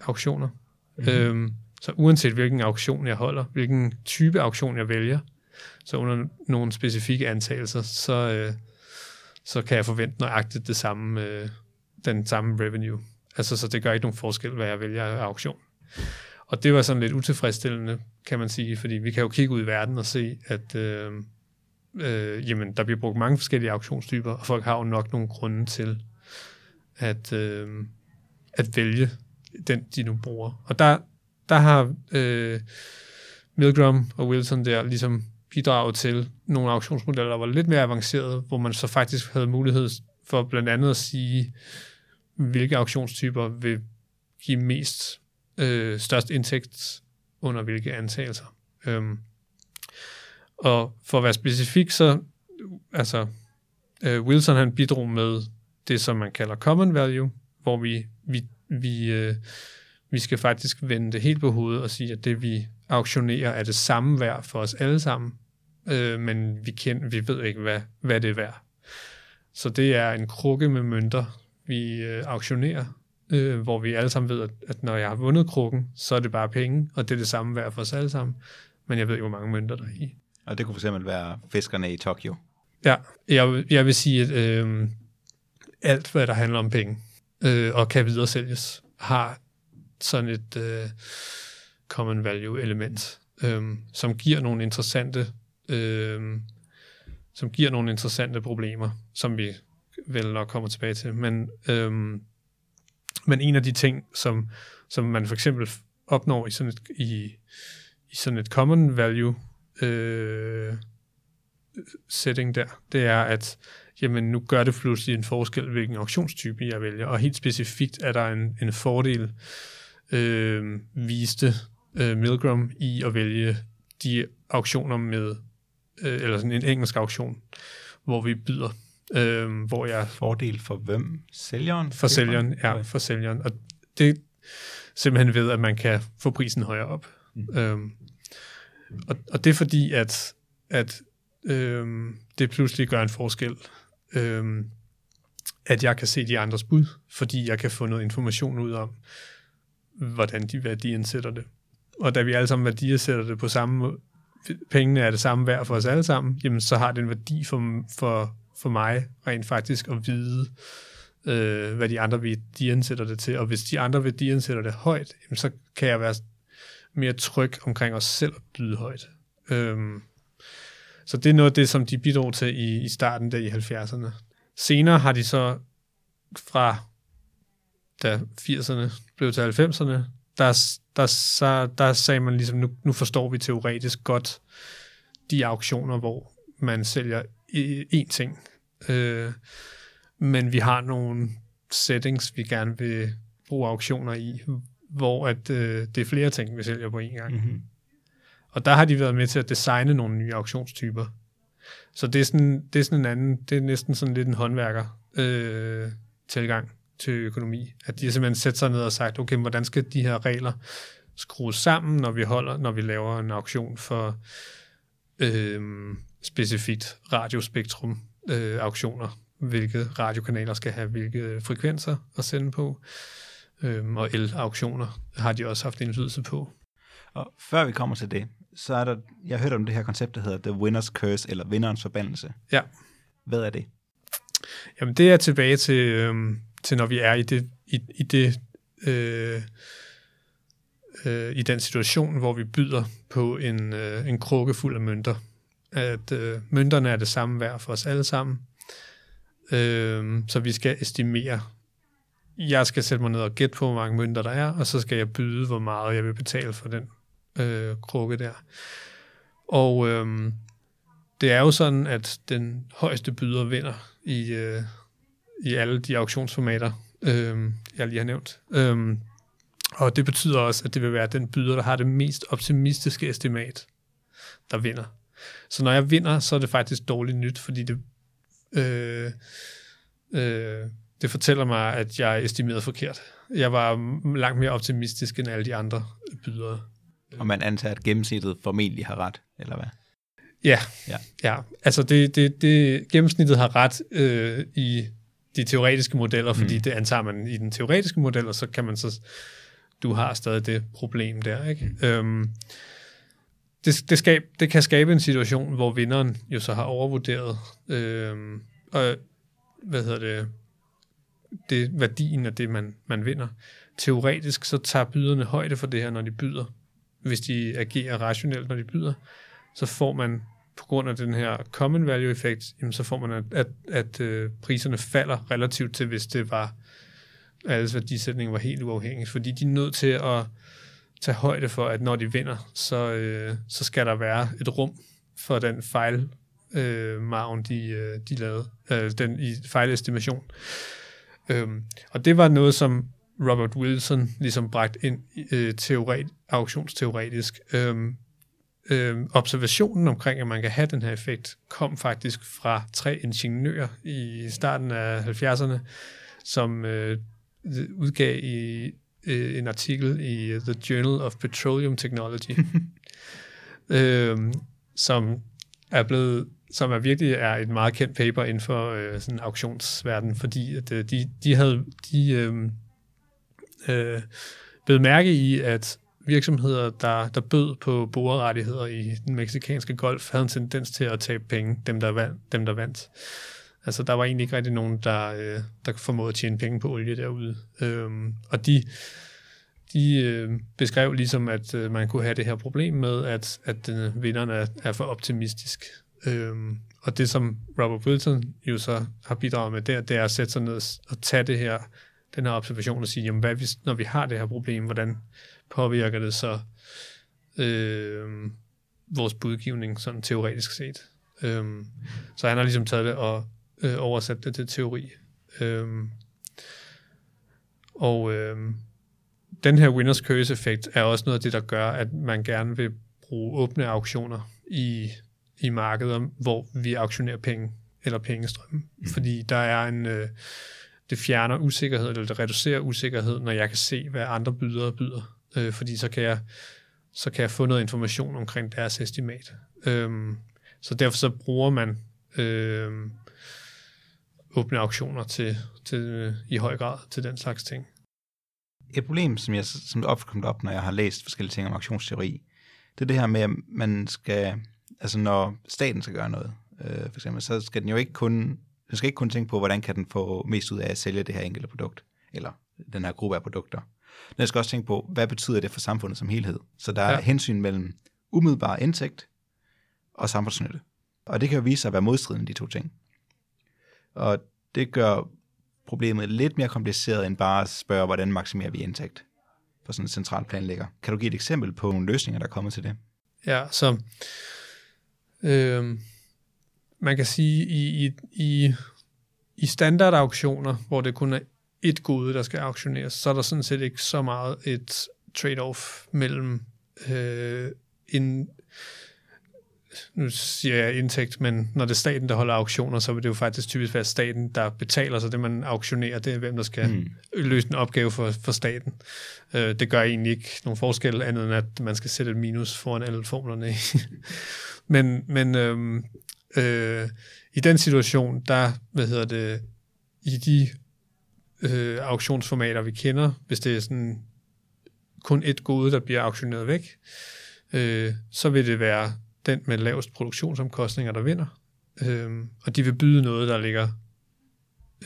C: auktioner. Mm-hmm. Øhm, så uanset hvilken auktion jeg holder, hvilken type auktion jeg vælger, så under nogle specifikke antagelser, så, øh, så kan jeg forvente nøjagtigt det samme, øh, den samme revenue. Altså, så det gør ikke nogen forskel, hvad jeg vælger af auktion. Og det var sådan lidt utilfredsstillende, kan man sige, fordi vi kan jo kigge ud i verden og se, at øh, øh, jamen, der bliver brugt mange forskellige auktionstyper, og folk har jo nok nogle grunde til at, øh, at vælge den, de nu bruger. Og der, der har øh, Milgram og Wilson der ligesom bidrage til nogle auktionsmodeller, der var lidt mere avancerede, hvor man så faktisk havde mulighed for blandt andet at sige, hvilke auktionstyper vil give mest øh, størst indtægt under hvilke antagelser. Øhm, og for at være specifik, så altså øh, Wilson han bidrog med det, som man kalder common value, hvor vi, vi, vi, øh, vi skal faktisk vende det helt på hovedet og sige, at det vi auktionerer er det samme værd for os alle sammen, øh, men vi, kender, vi ved ikke, hvad, hvad det er værd. Så det er en krukke med mønter, vi øh, auktionerer, øh, hvor vi alle sammen ved, at, at når jeg har vundet krukken, så er det bare penge, og det er det samme værd for os alle sammen, men jeg ved ikke, hvor mange mønter der er i.
B: Og det kunne fx være fiskerne i Tokyo.
C: Ja, jeg, vil- jeg vil sige, at øh, alt, hvad der handler om penge øh, og kan videre sælges, har sådan et øh, common value element, øh, som giver nogle interessante øh, som giver nogle interessante problemer, som vi vel nok kommer tilbage til. Men, øh, men en af de ting, som, som man for eksempel opnår i sådan et, i, i sådan et common value øh, setting der, det er, at jamen, nu gør det pludselig en forskel, hvilken auktionstype jeg vælger. Og helt specifikt er der en, en fordel, øh, viste øh, Milgram i at vælge de auktioner med, øh, eller sådan en engelsk auktion, hvor vi byder, øh, hvor jeg...
B: Fordel for hvem? Sælgeren?
C: For sælgeren, ja, for sælgeren. Og det simpelthen ved, at man kan få prisen højere op. Mm. Øhm, og, og det er fordi, at, at øhm, det pludselig gør en forskel, øhm, at jeg kan se de andres bud, fordi jeg kan få noget information ud om, hvordan de værdiansætter det. Og da vi alle sammen værdiansætter det på samme måde, pengene er det samme værd for os alle sammen, jamen så har det en værdi for, for, for mig rent faktisk at vide, øh, hvad de andre værdiansætter det til. Og hvis de andre værdiansætter det højt, jamen så kan jeg være mere tryg omkring os selv at byde højt. Øhm, så det er noget af det, som de bidrog til i, i starten der i 70'erne. Senere har de så fra da 80'erne blev til 90'erne, der, der, så, der sagde man ligesom, nu, nu forstår vi teoretisk godt de auktioner, hvor man sælger én ting. Øh, men vi har nogle settings, vi gerne vil bruge auktioner i, hvor at, øh, det er flere ting, vi sælger på én gang. Mm-hmm. Og der har de været med til at designe nogle nye auktionstyper. Så det er sådan, det er sådan en anden, det er næsten sådan lidt en håndværker øh, tilgang til økonomi. At de har simpelthen sat sig ned og sagt, okay, hvordan skal de her regler skrues sammen, når vi holder, når vi laver en auktion for øh, specifikt radiospektrum øh, auktioner, hvilke radiokanaler skal have hvilke frekvenser at sende på, øh, og el-auktioner har de også haft indflydelse på.
B: Og før vi kommer til det, så er der, jeg har hørt om det her koncept, der hedder The Winner's Curse, eller vinderens forbandelse.
C: Ja.
B: Hvad er det?
C: Jamen, det er tilbage til, øh, til når vi er i det, i, i det øh, øh, i den situation, hvor vi byder på en, øh, en krukke fuld af mønter. At øh, mønterne er det samme værd for os alle sammen. Øh, så vi skal estimere. Jeg skal sætte mig ned og gætte på, hvor mange mønter der er, og så skal jeg byde, hvor meget jeg vil betale for den øh, krukke der. Og øh, det er jo sådan, at den højeste byder vinder i, øh, i alle de auktionsformater, øh, jeg lige har nævnt. Øh, og det betyder også, at det vil være den byder, der har det mest optimistiske estimat, der vinder. Så når jeg vinder, så er det faktisk dårligt nyt, fordi det, øh, øh, det fortæller mig, at jeg estimerede forkert. Jeg var langt mere optimistisk end alle de andre bydere.
B: Og man antager, at gennemsnittet formentlig har ret, eller hvad?
C: Ja, ja. ja. altså det, det, det, gennemsnittet har ret øh, i de teoretiske modeller, fordi mm. det antager man i den teoretiske model, og så kan man så, du har stadig det problem der, ikke? Mm. Øhm, det, det, skab, det kan skabe en situation, hvor vinderen jo så har overvurderet øhm, og, hvad hedder det, det, værdien af det, man, man vinder. Teoretisk så tager byderne højde for det her, når de byder. Hvis de agerer rationelt, når de byder, så får man på grund af den her common value effekt, jamen så får man, at, at, at øh, priserne falder relativt til, hvis det var, alles værdisætning var helt uafhængig, fordi de er nødt til at tage højde for, at når de vinder, så, øh, så skal der være et rum for den fejl øh, margen, de, øh, de lavede, øh, den i fejlestimation. Øhm, og det var noget, som Robert Wilson ligesom bragt ind øh, teoret, auktionsteoretisk. Øhm, øh, observationen omkring, at man kan have den her effekt, kom faktisk fra tre ingeniører i starten af 70'erne, som øh, udgav i øh, en artikel i The Journal of Petroleum Technology, øh, som er blevet som er virkelig er et meget kendt paper inden for øh, sådan auktionsverden, fordi at, øh, de, de havde de øh, øh, blevet mærke i, at virksomheder, der, der bød på borerettigheder i den meksikanske golf, havde en tendens til at tabe penge, dem der, vandt, dem der vandt. Altså, der var egentlig ikke rigtig nogen, der, øh, der formåede at tjene penge på olie derude. Øhm, og de, de øh, beskrev ligesom, at øh, man kunne have det her problem med, at, at øh, vinderne er, er for optimistisk. Øhm, og det, som Robert Wilson jo så har bidraget med der, det er at sætte sig ned og tage det her, den her observation og sige, jamen, hvad hvis, når vi har det her problem, hvordan påvirker det så øh, vores budgivning sådan teoretisk set? Øhm, så han har ligesom taget det og øh, oversat det til teori. Øhm, og øhm, den her winners curse effekt er også noget af det, der gør, at man gerne vil bruge åbne auktioner i, i markeder, hvor vi auktionerer penge eller pengestrømme. Mm. Fordi der er en... Øh, det fjerner usikkerhed, eller det reducerer usikkerhed, når jeg kan se, hvad andre bydere byder. Øh, fordi så kan, jeg, så kan jeg få noget information omkring deres estimat. Øhm, så derfor så bruger man øh, åbne auktioner til, til, øh, i høj grad til den slags ting.
B: Et problem, som jeg som er kommet op, når jeg har læst forskellige ting om auktionsteori, det er det her med, at man skal, altså når staten skal gøre noget, øh, for eksempel, så skal den jo ikke kun, den skal ikke kun tænke på, hvordan kan den få mest ud af at sælge det her enkelte produkt, eller den her gruppe af produkter. Den skal også tænke på, hvad betyder det for samfundet som helhed? Så der er ja. hensyn mellem umiddelbar indtægt og samfundsnytte. Og det kan jo vise sig at være modstridende, de to ting. Og det gør problemet lidt mere kompliceret end bare at spørge, hvordan maksimerer vi indtægt på sådan en central planlægger. Kan du give et eksempel på nogle løsninger, der er kommet til det?
C: Ja, så øh, man kan sige, i, i, i, i standardauktioner, hvor det kun er et gode, der skal auktioneres, så er der sådan set ikke så meget et trade-off mellem øh, en, nu siger jeg indtægt, men når det er staten, der holder auktioner, så vil det jo faktisk typisk være staten, der betaler, så det man auktionerer, det er hvem, der skal mm. løse en opgave for, for staten. Øh, det gør egentlig ikke nogen forskel, andet end at man skal sætte et minus foran alle formlerne. men men øhm, øh, i den situation, der, hvad hedder det, i de øh, auktionsformater, vi kender, hvis det er sådan kun et gode, der bliver auktioneret væk, øh, så vil det være den med lavest produktionsomkostninger, der vinder. Øh, og de vil byde noget, der ligger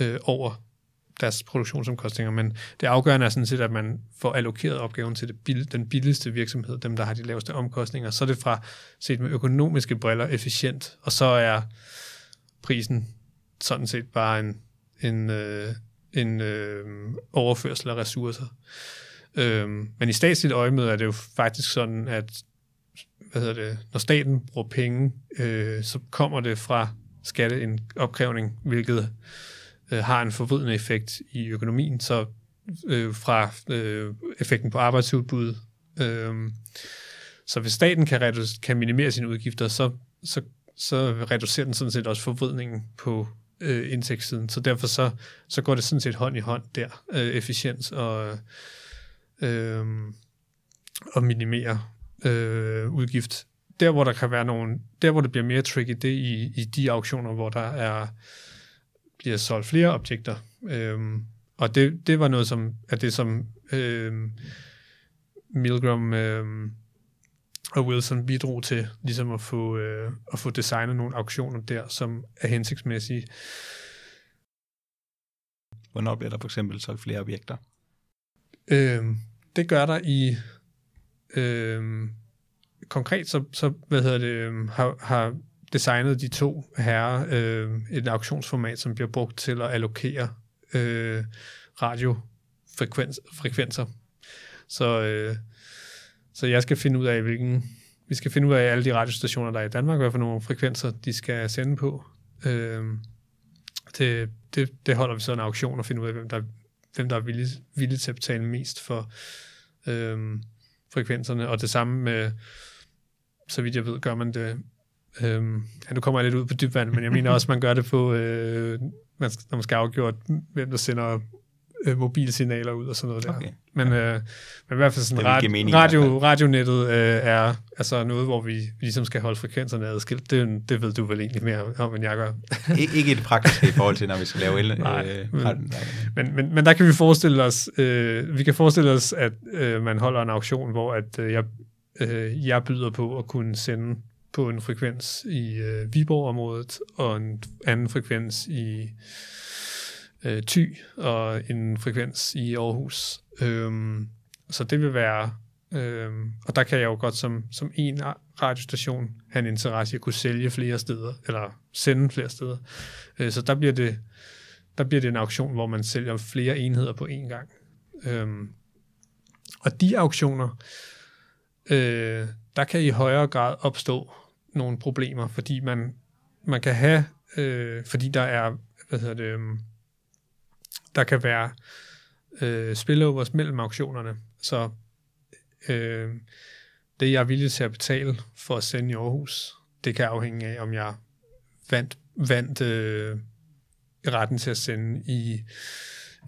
C: øh, over deres produktionsomkostninger, men det afgørende er sådan set, at man får allokeret opgaven til det bill- den billigste virksomhed, dem der har de laveste omkostninger. Så er det fra set med økonomiske briller efficient, og så er prisen sådan set bare en, en, øh, en øh, overførsel af ressourcer. Øh, men i statsligt øjemed er det jo faktisk sådan, at hvad hedder det, når staten bruger penge, øh, så kommer det fra skatteopkrævning, hvilket øh, har en forvridende effekt i økonomien, så øh, fra øh, effekten på arbejdsudbud. Øh, så hvis staten kan, redu- kan minimere sine udgifter, så, så, så reducerer den sådan set også forvridningen på øh, indtægtssiden. Så derfor så, så går det sådan set hånd i hånd der, øh, efficiens og, øh, og minimere øh, udgift. Der, hvor der kan være nogle, der, hvor det bliver mere tricky, det er i, i de auktioner, hvor der er, bliver solgt flere objekter. Øh, og det, det var noget, som, at det som øh, Milgram øh, og Wilson bidrog til ligesom at få, øh, at få designet nogle auktioner der, som er hensigtsmæssige.
B: Hvornår bliver der for eksempel solgt flere objekter?
C: Øh, det gør der i øh, konkret så, så hvad hedder det, øh, har, har designet de to herrer øh, et auktionsformat, som bliver brugt til at allokere øh, radiofrekvenser. Så, øh, så jeg skal finde ud af, hvilken vi skal finde ud af alle de radiostationer, der er i Danmark, hvad for nogle frekvenser de skal sende på. Øh, det, det, det holder vi så en auktion og finder ud af, hvem der, hvem der er villig, villige til at betale mest for øh, frekvenserne. Og det samme med, så vidt jeg ved, gør man det Øh, ja, nu kommer jeg lidt ud på dybvand, men jeg mener også, man gør det på, øh, man, når man skal afgjort, hvem der sender øh, mobilsignaler ud og sådan noget der. Okay. Men, øh, men i hvert fald sådan rad, mening, radio, radionettet øh, er altså noget, hvor vi, ligesom skal holde frekvenserne adskilt. Det, det ved du vel egentlig mere om, end jeg gør.
B: Ik- ikke i det praktiske i forhold til, når vi skal lave el. Nej, øh,
C: men, men, men, men der kan vi forestille os, øh, vi kan forestille os, at øh, man holder en auktion, hvor at øh, jeg, øh, jeg byder på at kunne sende på en frekvens i øh, Viborg-området, og en anden frekvens i øh, Ty og en frekvens i Aarhus. Øhm, så det vil være, øhm, og der kan jeg jo godt som, som en radiostation have en interesse i at kunne sælge flere steder, eller sende flere steder. Øh, så der bliver, det, der bliver det en auktion, hvor man sælger flere enheder på én gang. Øhm, og de auktioner, øh, der kan i højere grad opstå nogle problemer, fordi man man kan have, øh, fordi der er, hvad hedder det, øh, der kan være øh, spillovers mellem auktionerne. Så øh, det, jeg er villig til at betale for at sende i Aarhus, det kan afhænge af, om jeg vandt, vandt øh, retten til at sende i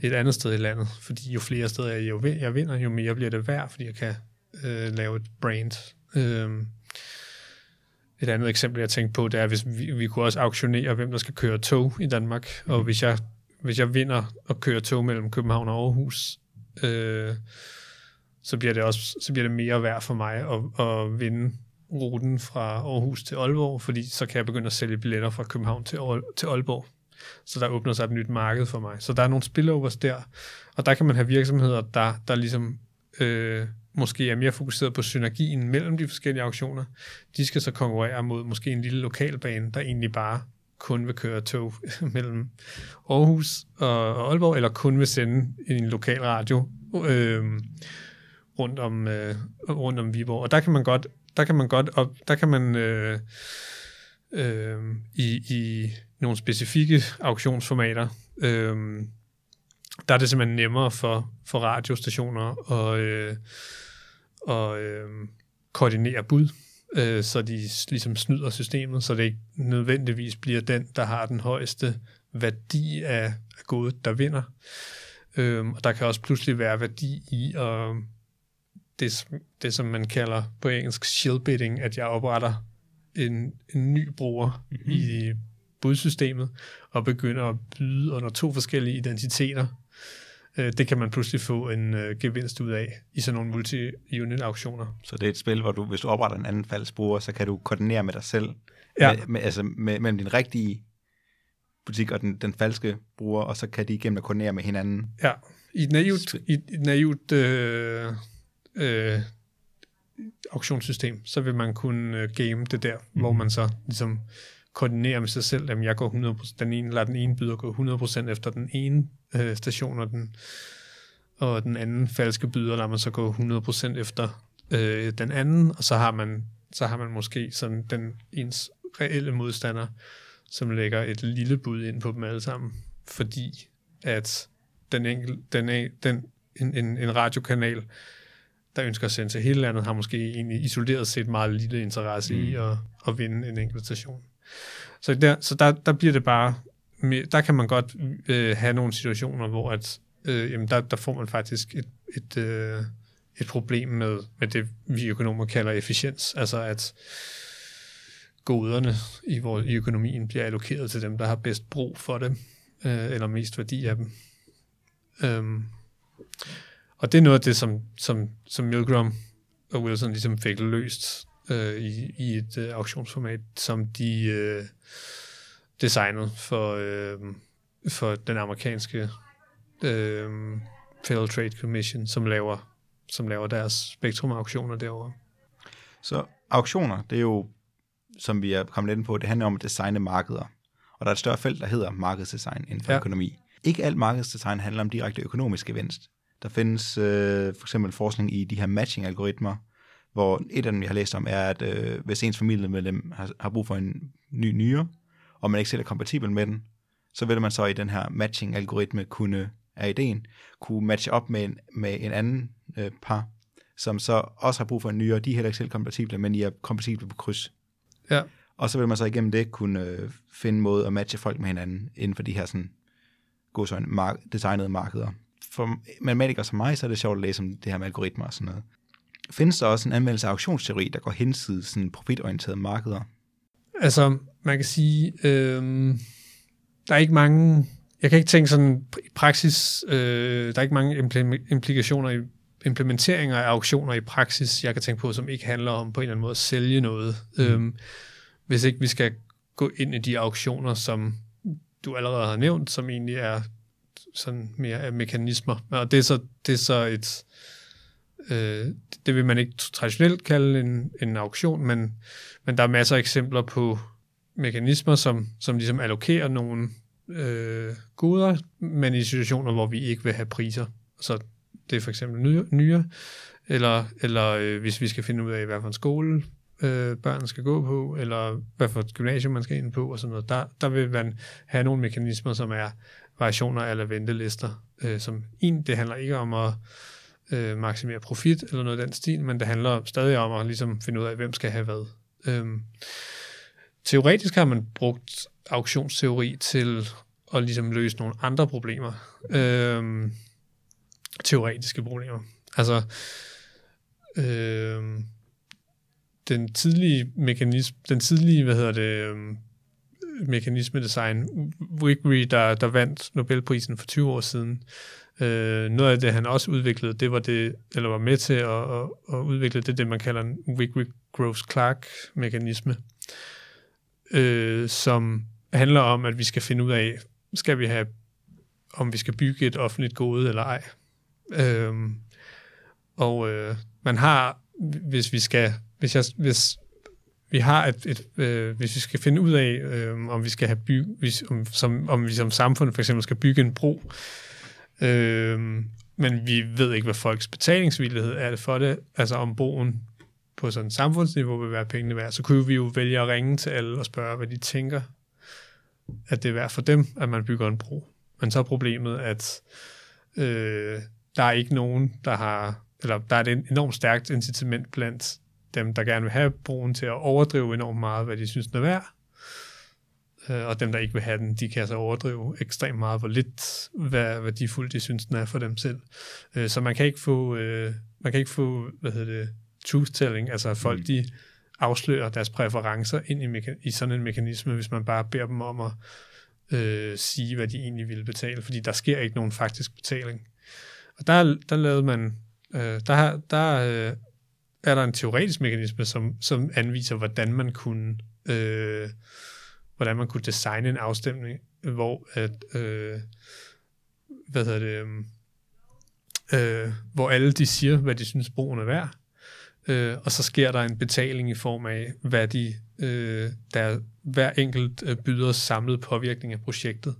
C: et andet sted i landet. Fordi jo flere steder jeg, jo, jeg vinder, jo mere bliver det værd, fordi jeg kan øh, lave et brand. Øh, et andet eksempel, jeg tænkte på, det er, hvis vi, vi kunne også auktionere, hvem der skal køre tog i Danmark. Og hvis jeg, hvis jeg vinder og kører tog mellem København og Aarhus, øh, så bliver det også så bliver det mere værd for mig at, at vinde ruten fra Aarhus til Aalborg, fordi så kan jeg begynde at sælge billetter fra København til, til Aalborg. Så der åbner sig et nyt marked for mig. Så der er nogle spillovers der, og der kan man have virksomheder, der, der ligesom øh, måske er mere fokuseret på synergien mellem de forskellige auktioner. De skal så konkurrere mod måske en lille lokalbane, der egentlig bare kun vil køre tog mellem Aarhus og Aalborg, eller kun vil sende en lokal radio øh, rundt om, øh, rundt om Viborg. Og der kan man godt, der kan man godt, og der kan man øh, øh, i, i nogle specifikke auktionsformater, øh, der er det simpelthen nemmere for, for radiostationer at, øh, og, øh, koordinere bud, øh, så de ligesom snyder systemet, så det ikke nødvendigvis bliver den, der har den højeste værdi af, af godet, der vinder. Øh, og der kan også pludselig være værdi i at det, det, som man kalder på engelsk shield bidding, at jeg opretter en, en ny bruger mm-hmm. i budsystemet og begynder at byde under to forskellige identiteter. Øh, det kan man pludselig få en øh, gevinst ud af i sådan nogle multi-unit auktioner.
B: Så det er et spil, hvor du, hvis du opretter en anden falsk bruger, så kan du koordinere med dig selv,
C: ja.
B: med, med, altså med, mellem din rigtige butik og den, den falske bruger, og så kan de igennem at koordinere med hinanden.
C: Ja, i et naivt, i et naivt øh, øh, auktionssystem, så vil man kunne øh, game det der, mm. hvor man så ligesom koordinerer med sig selv, at jeg går 100%, den ene, lader den ene byder gå 100% efter den ene øh, station, og den, og den anden falske byder lader man så gå 100% efter øh, den anden, og så har man så har man måske sådan den ens reelle modstander, som lægger et lille bud ind på dem alle sammen, fordi at den enkel, den, den, en, en, en radiokanal der ønsker at sende til hele landet, har måske egentlig isoleret set meget lille interesse mm. i at, at vinde en enkelt station. Så der, så der, der bliver det bare, der kan man godt øh, have nogle situationer, hvor at, øh, jamen der, der får man faktisk et, et, øh, et problem med, med det, vi økonomer kalder efficiens, altså at goderne i, vores, i økonomien bliver allokeret til dem, der har bedst brug for dem, øh, eller mest værdi af dem. Øhm, og det er noget af det, som, som, som Milgram og Wilson ligesom fik løst øh, i, i et øh, auktionsformat, som de øh, designede for, øh, for den amerikanske øh, Federal Trade Commission, som laver, som laver deres spektrum-auktioner derovre.
B: Så auktioner, det er jo, som vi er kommet lidt på, det handler om at designe markeder. Og der er et større felt, der hedder markedsdesign inden for ja. økonomi. Ikke alt markedsdesign handler om direkte økonomisk gevinst. Der findes øh, for eksempel forskning i de her matching-algoritmer, hvor et af dem, jeg har læst om, er, at øh, hvis ens familiemedlem har, har brug for en ny nyre, og man ikke selv er kompatibel med den, så vil man så i den her matching-algoritme kunne, er ideen, kunne matche op med en, med en anden øh, par, som så også har brug for en nyere, de er heller ikke selv kompatible, men I er kompatible på kryds.
C: Ja.
B: Og så vil man så igennem det kunne øh, finde en måde at matche folk med hinanden inden for de her sådan, gode mark- designede markeder for matematikere som mig, så er det sjovt at læse om det her med algoritmer og sådan noget. Findes der også en anvendelse af auktionsteori, der går hensides sådan profitorienterede markeder?
C: Altså, man kan sige, øh, der er ikke mange, jeg kan ikke tænke sådan i praksis, øh, der er ikke mange implikationer i implementeringer af auktioner i praksis, jeg kan tænke på, som ikke handler om på en eller anden måde at sælge noget. Mm. Øhm, hvis ikke vi skal gå ind i de auktioner, som du allerede har nævnt, som egentlig er sådan mere af mekanismer. Og det er så, det er så et, øh, Øh, det vil man ikke traditionelt kalde en, en auktion, men, men der er masser af eksempler på mekanismer, som, som ligesom allokerer nogle øh, goder, men i situationer, hvor vi ikke vil have priser. Så det er for eksempel nyere, eller, eller øh, hvis vi skal finde ud af, hvad for en skole øh, børn skal gå på, eller hvad for et gymnasium man skal ind på, og sådan noget. Der, der vil man have nogle mekanismer, som er variationer eller ventelister. Øh, som en, det handler ikke om at øh, maksimere profit eller noget af den stil, men det handler stadig om at ligesom finde ud af, hvem skal have hvad. Øhm, teoretisk har man brugt auktionsteori til at ligesom løse nogle andre problemer. Øhm, teoretiske problemer. Altså, øhm, den tidlige mekanisme, den tidlige, hvad hedder det, øhm, mekanismedesign, Wiggery, der, der vandt Nobelprisen for 20 år siden, øh, noget af det, han også udviklede, det var det, eller var med til at, at, at udvikle, det det, man kalder en Wigry-Groves-Clark-mekanisme, øh, som handler om, at vi skal finde ud af, skal vi have, om vi skal bygge et offentligt gode eller ej. Øh, og øh, man har, hvis vi skal, hvis, jeg, hvis vi har et, et øh, hvis vi skal finde ud af, øh, om vi skal have byg, hvis, om, som, om vi som samfund for eksempel skal bygge en bro, øh, Øh, men vi ved ikke, hvad folks betalingsvillighed er det for det, altså om broen på sådan et samfundsniveau vil være pengene værd, så kunne vi jo vælge at ringe til alle og spørge, hvad de tænker, at det er værd for dem, at man bygger en bro. Men så er problemet, at øh, der er ikke nogen, der har, eller der er et enormt stærkt incitament blandt dem, der gerne vil have broen til at overdrive enormt meget, hvad de synes, den er værd. Øh, og dem, der ikke vil have den, de kan altså overdrive ekstremt meget, hvor lidt hvad værdifuldt de synes, den er for dem selv. Øh, så man kan ikke få, øh, man kan ikke få hvad hedder det, truth-telling, altså folk mm. de afslører deres præferencer ind i, i sådan en mekanisme, hvis man bare beder dem om at øh, sige, hvad de egentlig ville betale, fordi der sker ikke nogen faktisk betaling. Og der, der lavede man, øh, der, der øh, er der en teoretisk mekanisme, som, som anviser, hvordan man kunne øh, hvordan man kunne designe en afstemning, hvor at, øh, hvad hedder det, øhm, øh, hvor alle de siger, hvad de synes broen er værd, øh, og så sker der en betaling i form af, hvad de, øh, der hver enkelt øh, byder samlet påvirkning af projektet.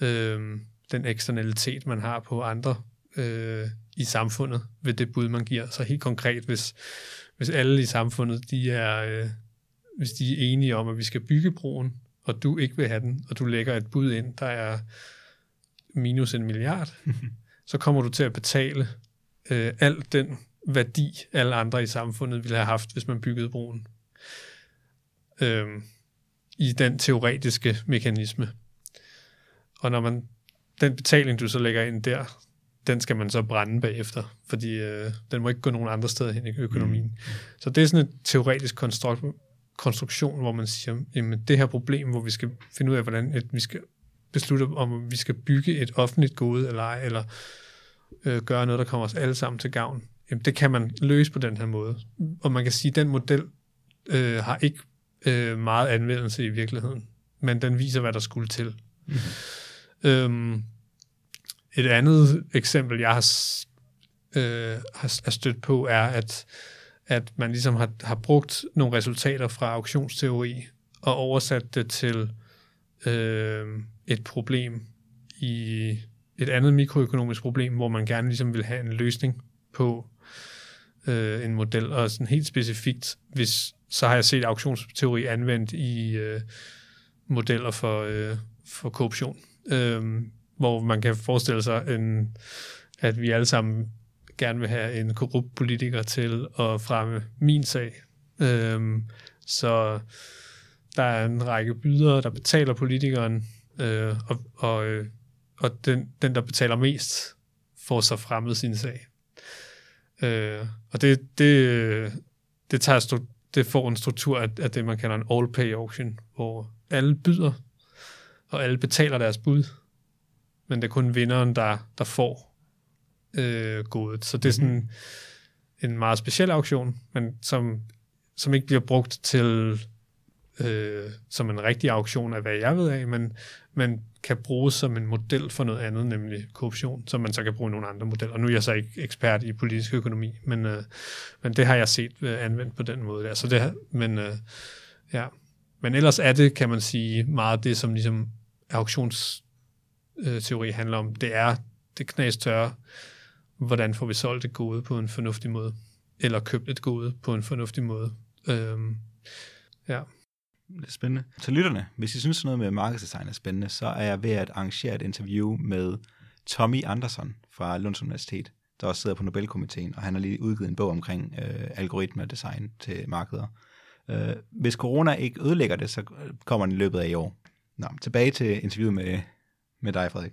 C: Øh, den eksternalitet, man har på andre øh, i samfundet ved det bud, man giver. Så helt konkret, hvis, hvis alle i samfundet, de er, øh, hvis de er enige om, at vi skal bygge broen, og du ikke vil have den, og du lægger et bud ind, der er minus en milliard, så kommer du til at betale øh, al den værdi, alle andre i samfundet ville have haft, hvis man byggede broen. Øh, I den teoretiske mekanisme. Og når man den betaling, du så lægger ind der, den skal man så brænde bagefter, fordi øh, den må ikke gå nogen andre steder hen i økonomien. Mm. Så det er sådan et teoretisk konstrukt, konstruktion, hvor man siger, jamen det her problem, hvor vi skal finde ud af, hvordan at vi skal beslutte, om vi skal bygge et offentligt gode eller ej, eller øh, gøre noget, der kommer os alle sammen til gavn. Jamen det kan man løse på den her måde. Og man kan sige, at den model øh, har ikke øh, meget anvendelse i virkeligheden, men den viser, hvad der skulle til. Mm. Øhm, et andet eksempel, jeg har, øh, har, har stødt på, er, at, at man ligesom har, har brugt nogle resultater fra auktionsteori og oversat det til øh, et problem i et andet mikroøkonomisk problem, hvor man gerne ligesom vil have en løsning på øh, en model. Og sådan helt specifikt, hvis så har jeg set auktionsteori anvendt i øh, modeller for, øh, for korruption. Øh, hvor man kan forestille sig, en, at vi alle sammen gerne vil have en korrupt politiker til at fremme min sag. Øhm, så der er en række bydere, der betaler politikeren, øh, og, og, øh, og den, den, der betaler mest, får så fremmet sin sag. Øh, og det, det, det, tager det får en struktur af, af det, man kalder en all-pay auction, hvor alle byder, og alle betaler deres bud, men det er kun vinderen, der, der får øh, godet. Så det er sådan en meget speciel auktion, men som, som ikke bliver brugt til øh, som en rigtig auktion af, hvad jeg ved af, men, men kan bruges som en model for noget andet, nemlig korruption, som man så kan bruge i nogle andre modeller. Og nu er jeg så ikke ekspert i politisk økonomi, men, øh, men det har jeg set øh, anvendt på den måde der. Så det, men, øh, ja. men ellers er det, kan man sige, meget det, som ligesom auktions øh, teori handler om, det er det knastørre, hvordan får vi solgt et gode på en fornuftig måde, eller købt et gode på en fornuftig måde. Øhm, ja.
B: Det er spændende. Til lytterne, hvis I synes noget med markedsdesign er spændende, så er jeg ved at arrangere et interview med Tommy Andersson fra Lunds Universitet, der også sidder på Nobelkomiteen, og han har lige udgivet en bog omkring øh, algoritmer design til markeder. Øh, hvis corona ikke ødelægger det, så kommer den i løbet af i år. Nå, tilbage til interviewet med, med dig, Frederik.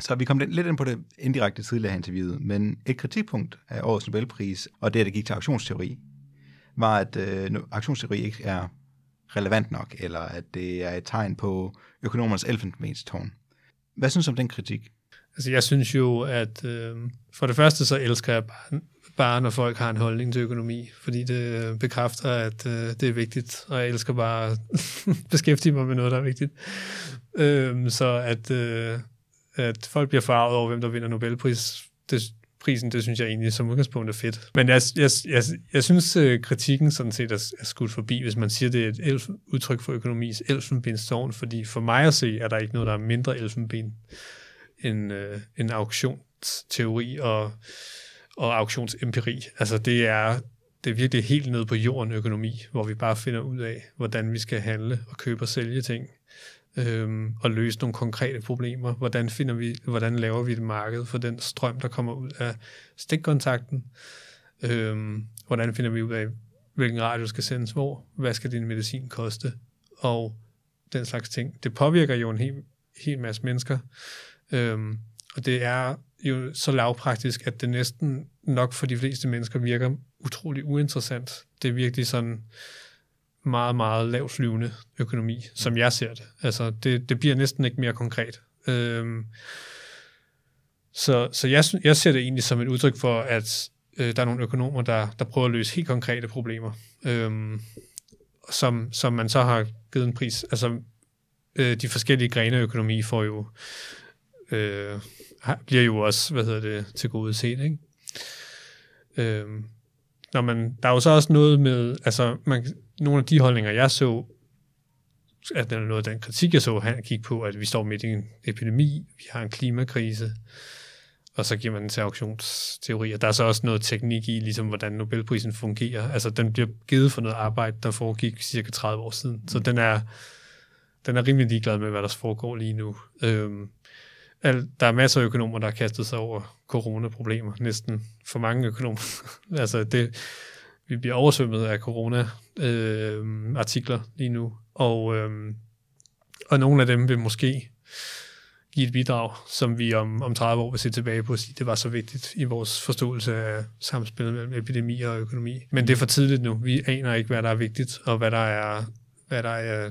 B: Så vi kom lidt ind på det indirekte tidligere her interviewet, men et kritikpunkt af årets Nobelpris, og det, at det gik til auktionsteori, var, at øh, auktionsteori ikke er relevant nok, eller at det er et tegn på økonomernes elfenbenstårn. Hvad synes du om den kritik?
C: Altså, jeg synes jo, at øh, for det første så elsker jeg bare, bare, når folk har en holdning til økonomi, fordi det øh, bekræfter, at øh, det er vigtigt, og jeg elsker bare at beskæftige mig med noget, der er vigtigt. Øh, så at, øh, at folk bliver farvet over, hvem der vinder Nobelpris, det, prisen, det synes jeg egentlig som udgangspunkt er fedt. Men jeg, jeg, jeg, jeg synes, øh, kritikken sådan set er, er skudt forbi, hvis man siger, det er et elf, udtryk for økonomis elfenbenstårn, fordi for mig at se, er der ikke noget, der er mindre elfenben end, øh, en auktionsteori og, og auktionsempiri. Altså det er, det er virkelig helt nede på jorden økonomi, hvor vi bare finder ud af, hvordan vi skal handle og købe og sælge ting øhm, og løse nogle konkrete problemer. Hvordan, finder vi, hvordan laver vi et marked for den strøm, der kommer ud af stikkontakten? Øhm, hvordan finder vi ud af, hvilken radio skal sendes hvor? Hvad skal din medicin koste? Og den slags ting. Det påvirker jo en hel, hel masse mennesker. Øhm, og det er jo så lavpraktisk, at det næsten nok for de fleste mennesker virker utrolig uinteressant. Det er virkelig sådan meget, meget lavflyvende økonomi, som jeg ser det. Altså, det, det bliver næsten ikke mere konkret. Øhm, så så jeg, jeg ser det egentlig som et udtryk for, at øh, der er nogle økonomer, der, der prøver at løse helt konkrete problemer, øhm, som, som man så har givet en pris. Altså, øh, de forskellige grene af økonomi får jo, øh, bliver jo også, hvad hedder det, til gode set, ikke? Øhm, når man, der er jo så også noget med, altså man, nogle af de holdninger, jeg så, at der er noget af den kritik, jeg så, han gik på, at vi står midt i en epidemi, vi har en klimakrise, og så giver man den til auktionsteori. Og der er så også noget teknik i, ligesom hvordan Nobelprisen fungerer. Altså, den bliver givet for noget arbejde, der foregik cirka 30 år siden. Så den er, den er rimelig ligeglad med, hvad der foregår lige nu. Øhm, der er masser af økonomer, der har kastet sig over coronaproblemer. Næsten for mange økonomer. altså, det, vi bliver oversvømmet af corona-artikler øh, lige nu, og, øh, og nogle af dem vil måske give et bidrag, som vi om, om 30 år vil se tilbage på og sige, det var så vigtigt i vores forståelse af samspillet mellem epidemi og økonomi. Men det er for tidligt nu. Vi aner ikke, hvad der er vigtigt, og hvad der er, hvad der er,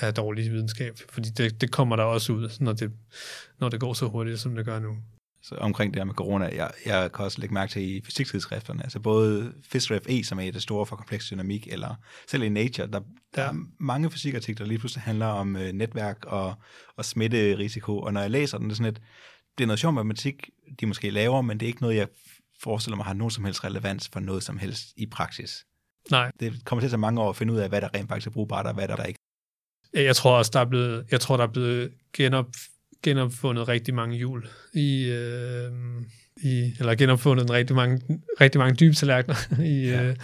C: er dårlig videnskab, fordi det, det kommer der også ud, når det, når det går så hurtigt, som det gør nu
B: så omkring det her med corona, jeg, jeg kan også lægge mærke til i fysiktidsskrifterne, altså både FISREF E, som er det store for kompleks dynamik, eller selv i Nature, der, der er mange fysikartikler, der lige pludselig handler om øh, netværk og, og smitterisiko, og når jeg læser den, det er sådan et, det er noget sjov matematik, de måske laver, men det er ikke noget, jeg forestiller mig har nogen som helst relevans for noget som helst i praksis.
C: Nej.
B: Det kommer til at tage mange år at finde ud af, hvad der rent faktisk er brugbart, og hvad der, der ikke
C: jeg tror også, der er blevet, jeg tror, der er blevet genop, genopfundet rigtig mange hjul i, øh, i eller genopfundet en rigtig mange, rigtig mange dybe tallerkener i, ja. øh,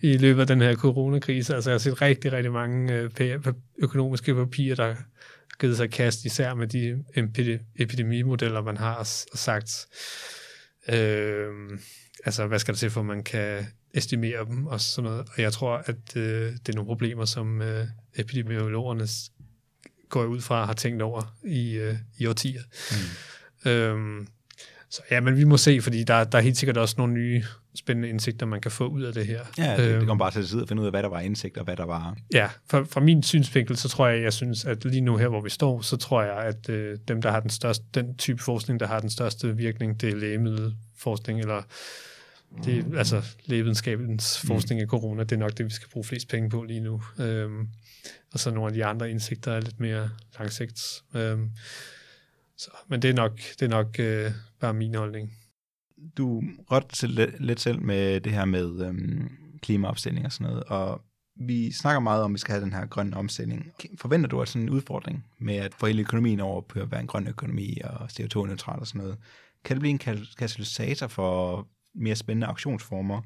C: i løbet af den her coronakrise. Altså jeg har set rigtig, rigtig mange øh, økonomiske papirer, der har givet sig kast, især med de epidemimodeller, man har sagt. Øh, altså hvad skal der til for, man kan estimere dem og sådan noget. Og jeg tror, at øh, det er nogle problemer, som øh, epidemiologerne går jeg ud fra, har tænkt over i, øh, i årtier. Mm. Øhm, så ja, men vi må se, fordi der, der er helt sikkert også nogle nye spændende indsigter, man kan få ud af det her.
B: Ja, det, øhm, det kommer bare til at sidde og finde ud af, hvad der var indsigt, og hvad der var...
C: Ja, fra, fra min synsvinkel, så tror jeg, jeg synes, at lige nu her, hvor vi står, så tror jeg, at øh, dem, der har den største, den type forskning, der har den største virkning, det er lægemiddelforskning, eller det, mm. altså lægevidenskabens mm. forskning af corona, det er nok det, vi skal bruge flest penge på lige nu. Øhm, og så nogle af de andre indsigter er lidt mere langsigt. Øhm, så, men det er nok, det er nok øh, bare min holdning.
B: Du rørte lidt, lidt selv med det her med øhm, klimaopstilling og sådan noget, og vi snakker meget om, at vi skal have den her grønne omstilling. Forventer du, at sådan en udfordring med at få hele økonomien over på at være en grøn økonomi og CO2-neutral og sådan noget, kan det blive en katalysator for mere spændende auktionsformer,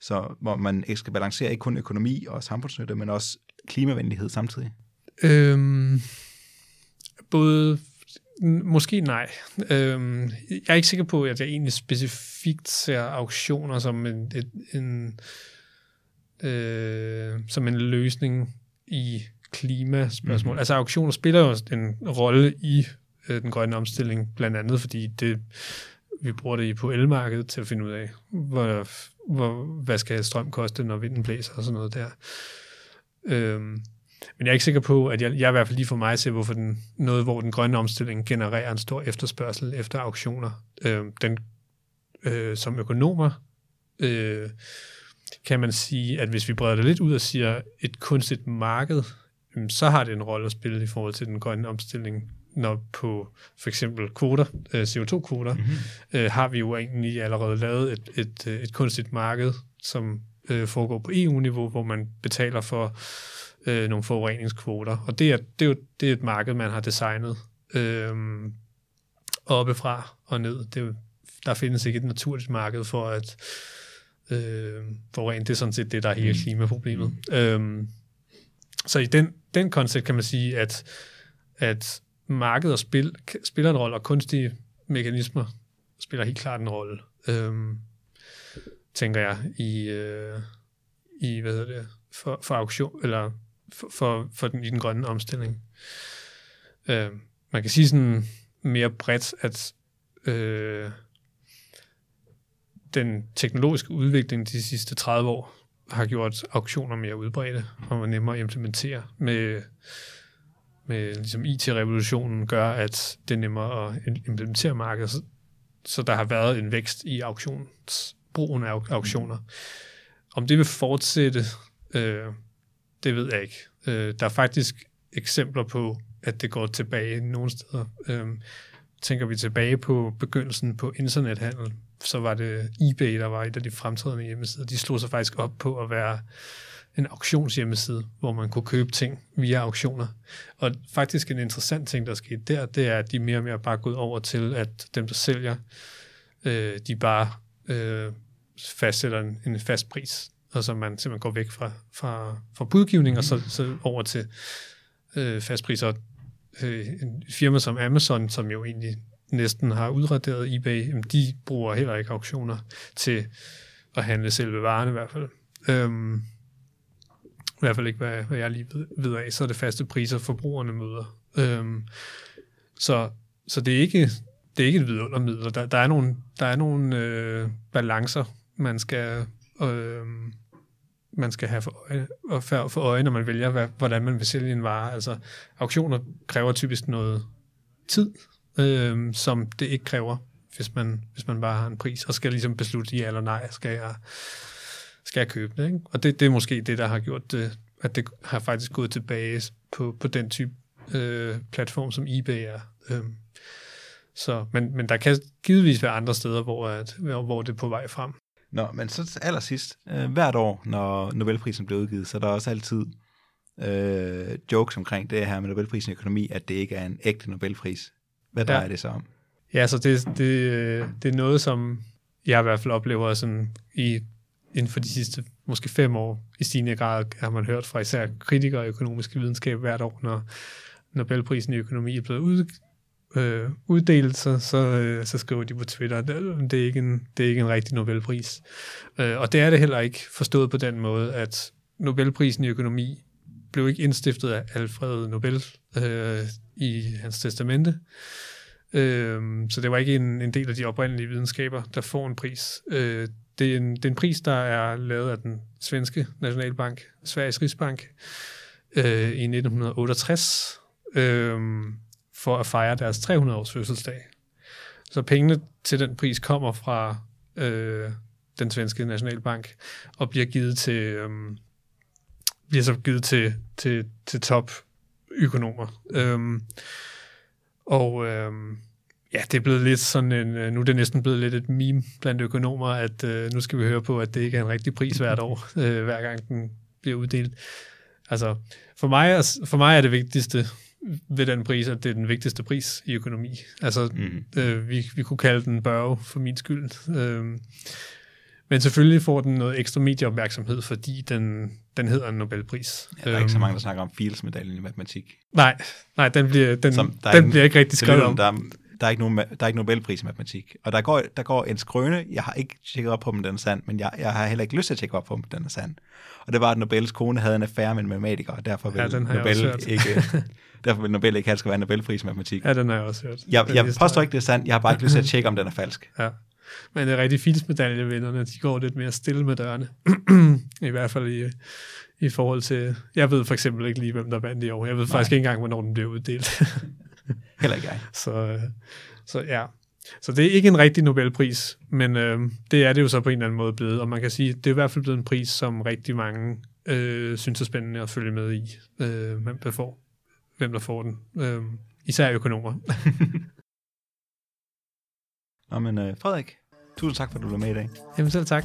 B: så hvor man ikke skal balancere ikke kun økonomi og samfundsnytte, men også klimavenlighed samtidig?
C: Øhm, både Måske nej. Øhm, jeg er ikke sikker på, at jeg egentlig specifikt ser auktioner som en, et, en, øh, som en løsning i klimaspørgsmål. Mm-hmm. Altså auktioner spiller jo en rolle i øh, den grønne omstilling, blandt andet fordi det, vi bruger det på elmarkedet til at finde ud af, hvor, hvor, hvad skal strøm koste, når vinden blæser og sådan noget der. Øhm, men jeg er ikke sikker på, at jeg, jeg er i hvert fald lige for mig se, hvorfor den, noget, hvor den grønne omstilling genererer en stor efterspørgsel efter auktioner. Øh, den, øh, som økonomer øh, kan man sige, at hvis vi breder det lidt ud og siger et kunstigt marked, øh, så har det en rolle at spille i forhold til den grønne omstilling. Når på for eksempel kvoter, øh, CO2-kvoter, mm-hmm. øh, har vi jo egentlig allerede lavet et, et, et kunstigt marked, som øh, foregår på EU-niveau, hvor man betaler for øh, nogle forureningskvoter. Og det er, det, er jo, det er et marked, man har designet øh, oppefra og ned. Det er, der findes ikke et naturligt marked for at øh, forurene. Det er sådan set det, der er hele mm. klimaproblemet. Mm. Øh, så i den, den koncept kan man sige, at, at marked og spil spiller en rolle, og kunstige mekanismer spiller helt klart en rolle, øh, tænker jeg, i, øh, i hvad hedder det, for, for auktion, eller for, for, for den, i den grønne omstilling. Øh, man kan sige sådan mere bredt, at øh, den teknologiske udvikling de sidste 30 år har gjort auktioner mere udbredte og nemmere at implementere med, med ligesom IT-revolutionen gør, at det er nemmere at implementere markedet. Så, så der har været en vækst i auktions, brugen af auktioner. Om det vil fortsætte, øh, det ved jeg ikke. Øh, der er faktisk eksempler på, at det går tilbage nogle steder. Øh, tænker vi tilbage på begyndelsen på internethandel, så var det eBay, der var et af de fremtrædende hjemmesider. De slog sig faktisk op på at være en auktionshjemmeside, hvor man kunne købe ting via auktioner. Og faktisk en interessant ting, der skete der, det er, at de mere og mere bare gået over til, at dem, der sælger, øh, de bare øh, fastsætter en, en fast pris og så man simpelthen går væk fra, fra, fra budgivning og så, så over til øh, fastpriser. Øh, en firma som Amazon, som jo egentlig næsten har udraderet eBay, de bruger heller ikke auktioner til at handle selve varerne i hvert fald. Øhm, I hvert fald ikke, hvad, hvad jeg lige ved, ved af. Så er det faste priser, forbrugerne møder. Øhm, så, så det er ikke det er ikke et vidundermiddel. Der, der er nogle, der er nogle øh, balancer, man skal øh, man skal have for øje, og for, for øje når man vælger, hvad, hvordan man vil sælge en vare. Altså, auktioner kræver typisk noget tid, øh, som det ikke kræver, hvis man, hvis man bare har en pris, og skal ligesom beslutte ja eller nej, skal jeg, skal jeg købe det. Ikke? Og det, det er måske det, der har gjort det, at det har faktisk gået tilbage på, på den type øh, platform, som eBay er. Øh, så, men, men der kan givetvis være andre steder, hvor, at, hvor det er på vej frem.
B: Nå, men så allersidst, øh, hvert år, når Nobelprisen bliver udgivet, så er der også altid øh, jokes omkring det her med Nobelprisen i økonomi, at det ikke er en ægte Nobelpris. Hvad drejer ja. det så om?
C: Ja, så det, det, øh, det er noget, som jeg i hvert fald oplever sådan i, inden for de sidste måske fem år i stigende grad, har man hørt fra især kritikere af økonomisk videnskab hvert år, når Nobelprisen i økonomi er blevet ud, øh, uddelelser, så, så, øh, så skriver de på Twitter, at det er ikke en, det er ikke en rigtig Nobelpris. Øh, og det er det heller ikke forstået på den måde, at Nobelprisen i økonomi blev ikke indstiftet af Alfred Nobel øh, i hans testamente. Øh, så det var ikke en, en del af de oprindelige videnskaber, der får en pris. Øh, det, er en, det er en pris, der er lavet af den svenske nationalbank, Sveriges Rigsbank, øh, i 1968. Øh, for at fejre deres 300-års fødselsdag. Så pengene til den pris kommer fra øh, den svenske nationalbank og bliver givet til øh, bliver så givet til, til, til top økonomer. Øh, og øh, ja, det er blevet lidt sådan en, øh, nu er det næsten blevet lidt et meme blandt økonomer, at øh, nu skal vi høre på, at det ikke er en rigtig pris hvert år, øh, hver gang den bliver uddelt. Altså, for mig, for mig er det vigtigste ved den pris, at det er den vigtigste pris i økonomi. Altså, mm. øh, vi, vi kunne kalde den børge for min skyld. Øh, Men selvfølgelig får den noget ekstra medieopmærksomhed, fordi den, den hedder en Nobelpris.
B: Ja, der er ikke så mange, der snakker om Fields-medaljen i matematik.
C: Nej, nej den, bliver, den,
B: Som-
C: den
B: ikke-
C: bliver ikke rigtig skrevet om.
B: der, er, der, er ikke nogen, der er ikke Nobelpris i matematik. Og der går, der går en skrøne, jeg har ikke tjekket op på, om den er sand, men jeg, jeg har heller ikke lyst til at tjekke op på, om den er sand. Og det var, at Nobels kone havde en affære med en matematiker, og derfor vil,
C: Ja,
B: Nobel, ikke, derfor vil Nobel ikke have, skal være en Nobelpris i matematik.
C: Ja, den har jeg også hørt.
B: Jeg, jeg påstår ikke, det er sandt. Jeg har bare ikke lyst til at tjekke, om den er falsk.
C: Ja. Men det er rigtig Fields-medaljevinderne, de går lidt mere stille med dørene. I hvert fald i, i forhold til... Jeg ved for eksempel ikke lige, hvem der vandt i år. Jeg ved faktisk ikke engang, hvornår den bliver uddelt.
B: Heller ikke jeg.
C: så, øh, så ja. Så det er ikke en rigtig Nobelpris, men øh, det er det jo så på en eller anden måde blevet. Og man kan sige, det er i hvert fald blevet en pris, som rigtig mange øh, synes er spændende at følge med i, øh, hvem der får hvem der får den. Øh, især økonomer.
B: Nå, men øh, Frederik, tusind tak, for at du var med i dag.
C: Jamen selv tak.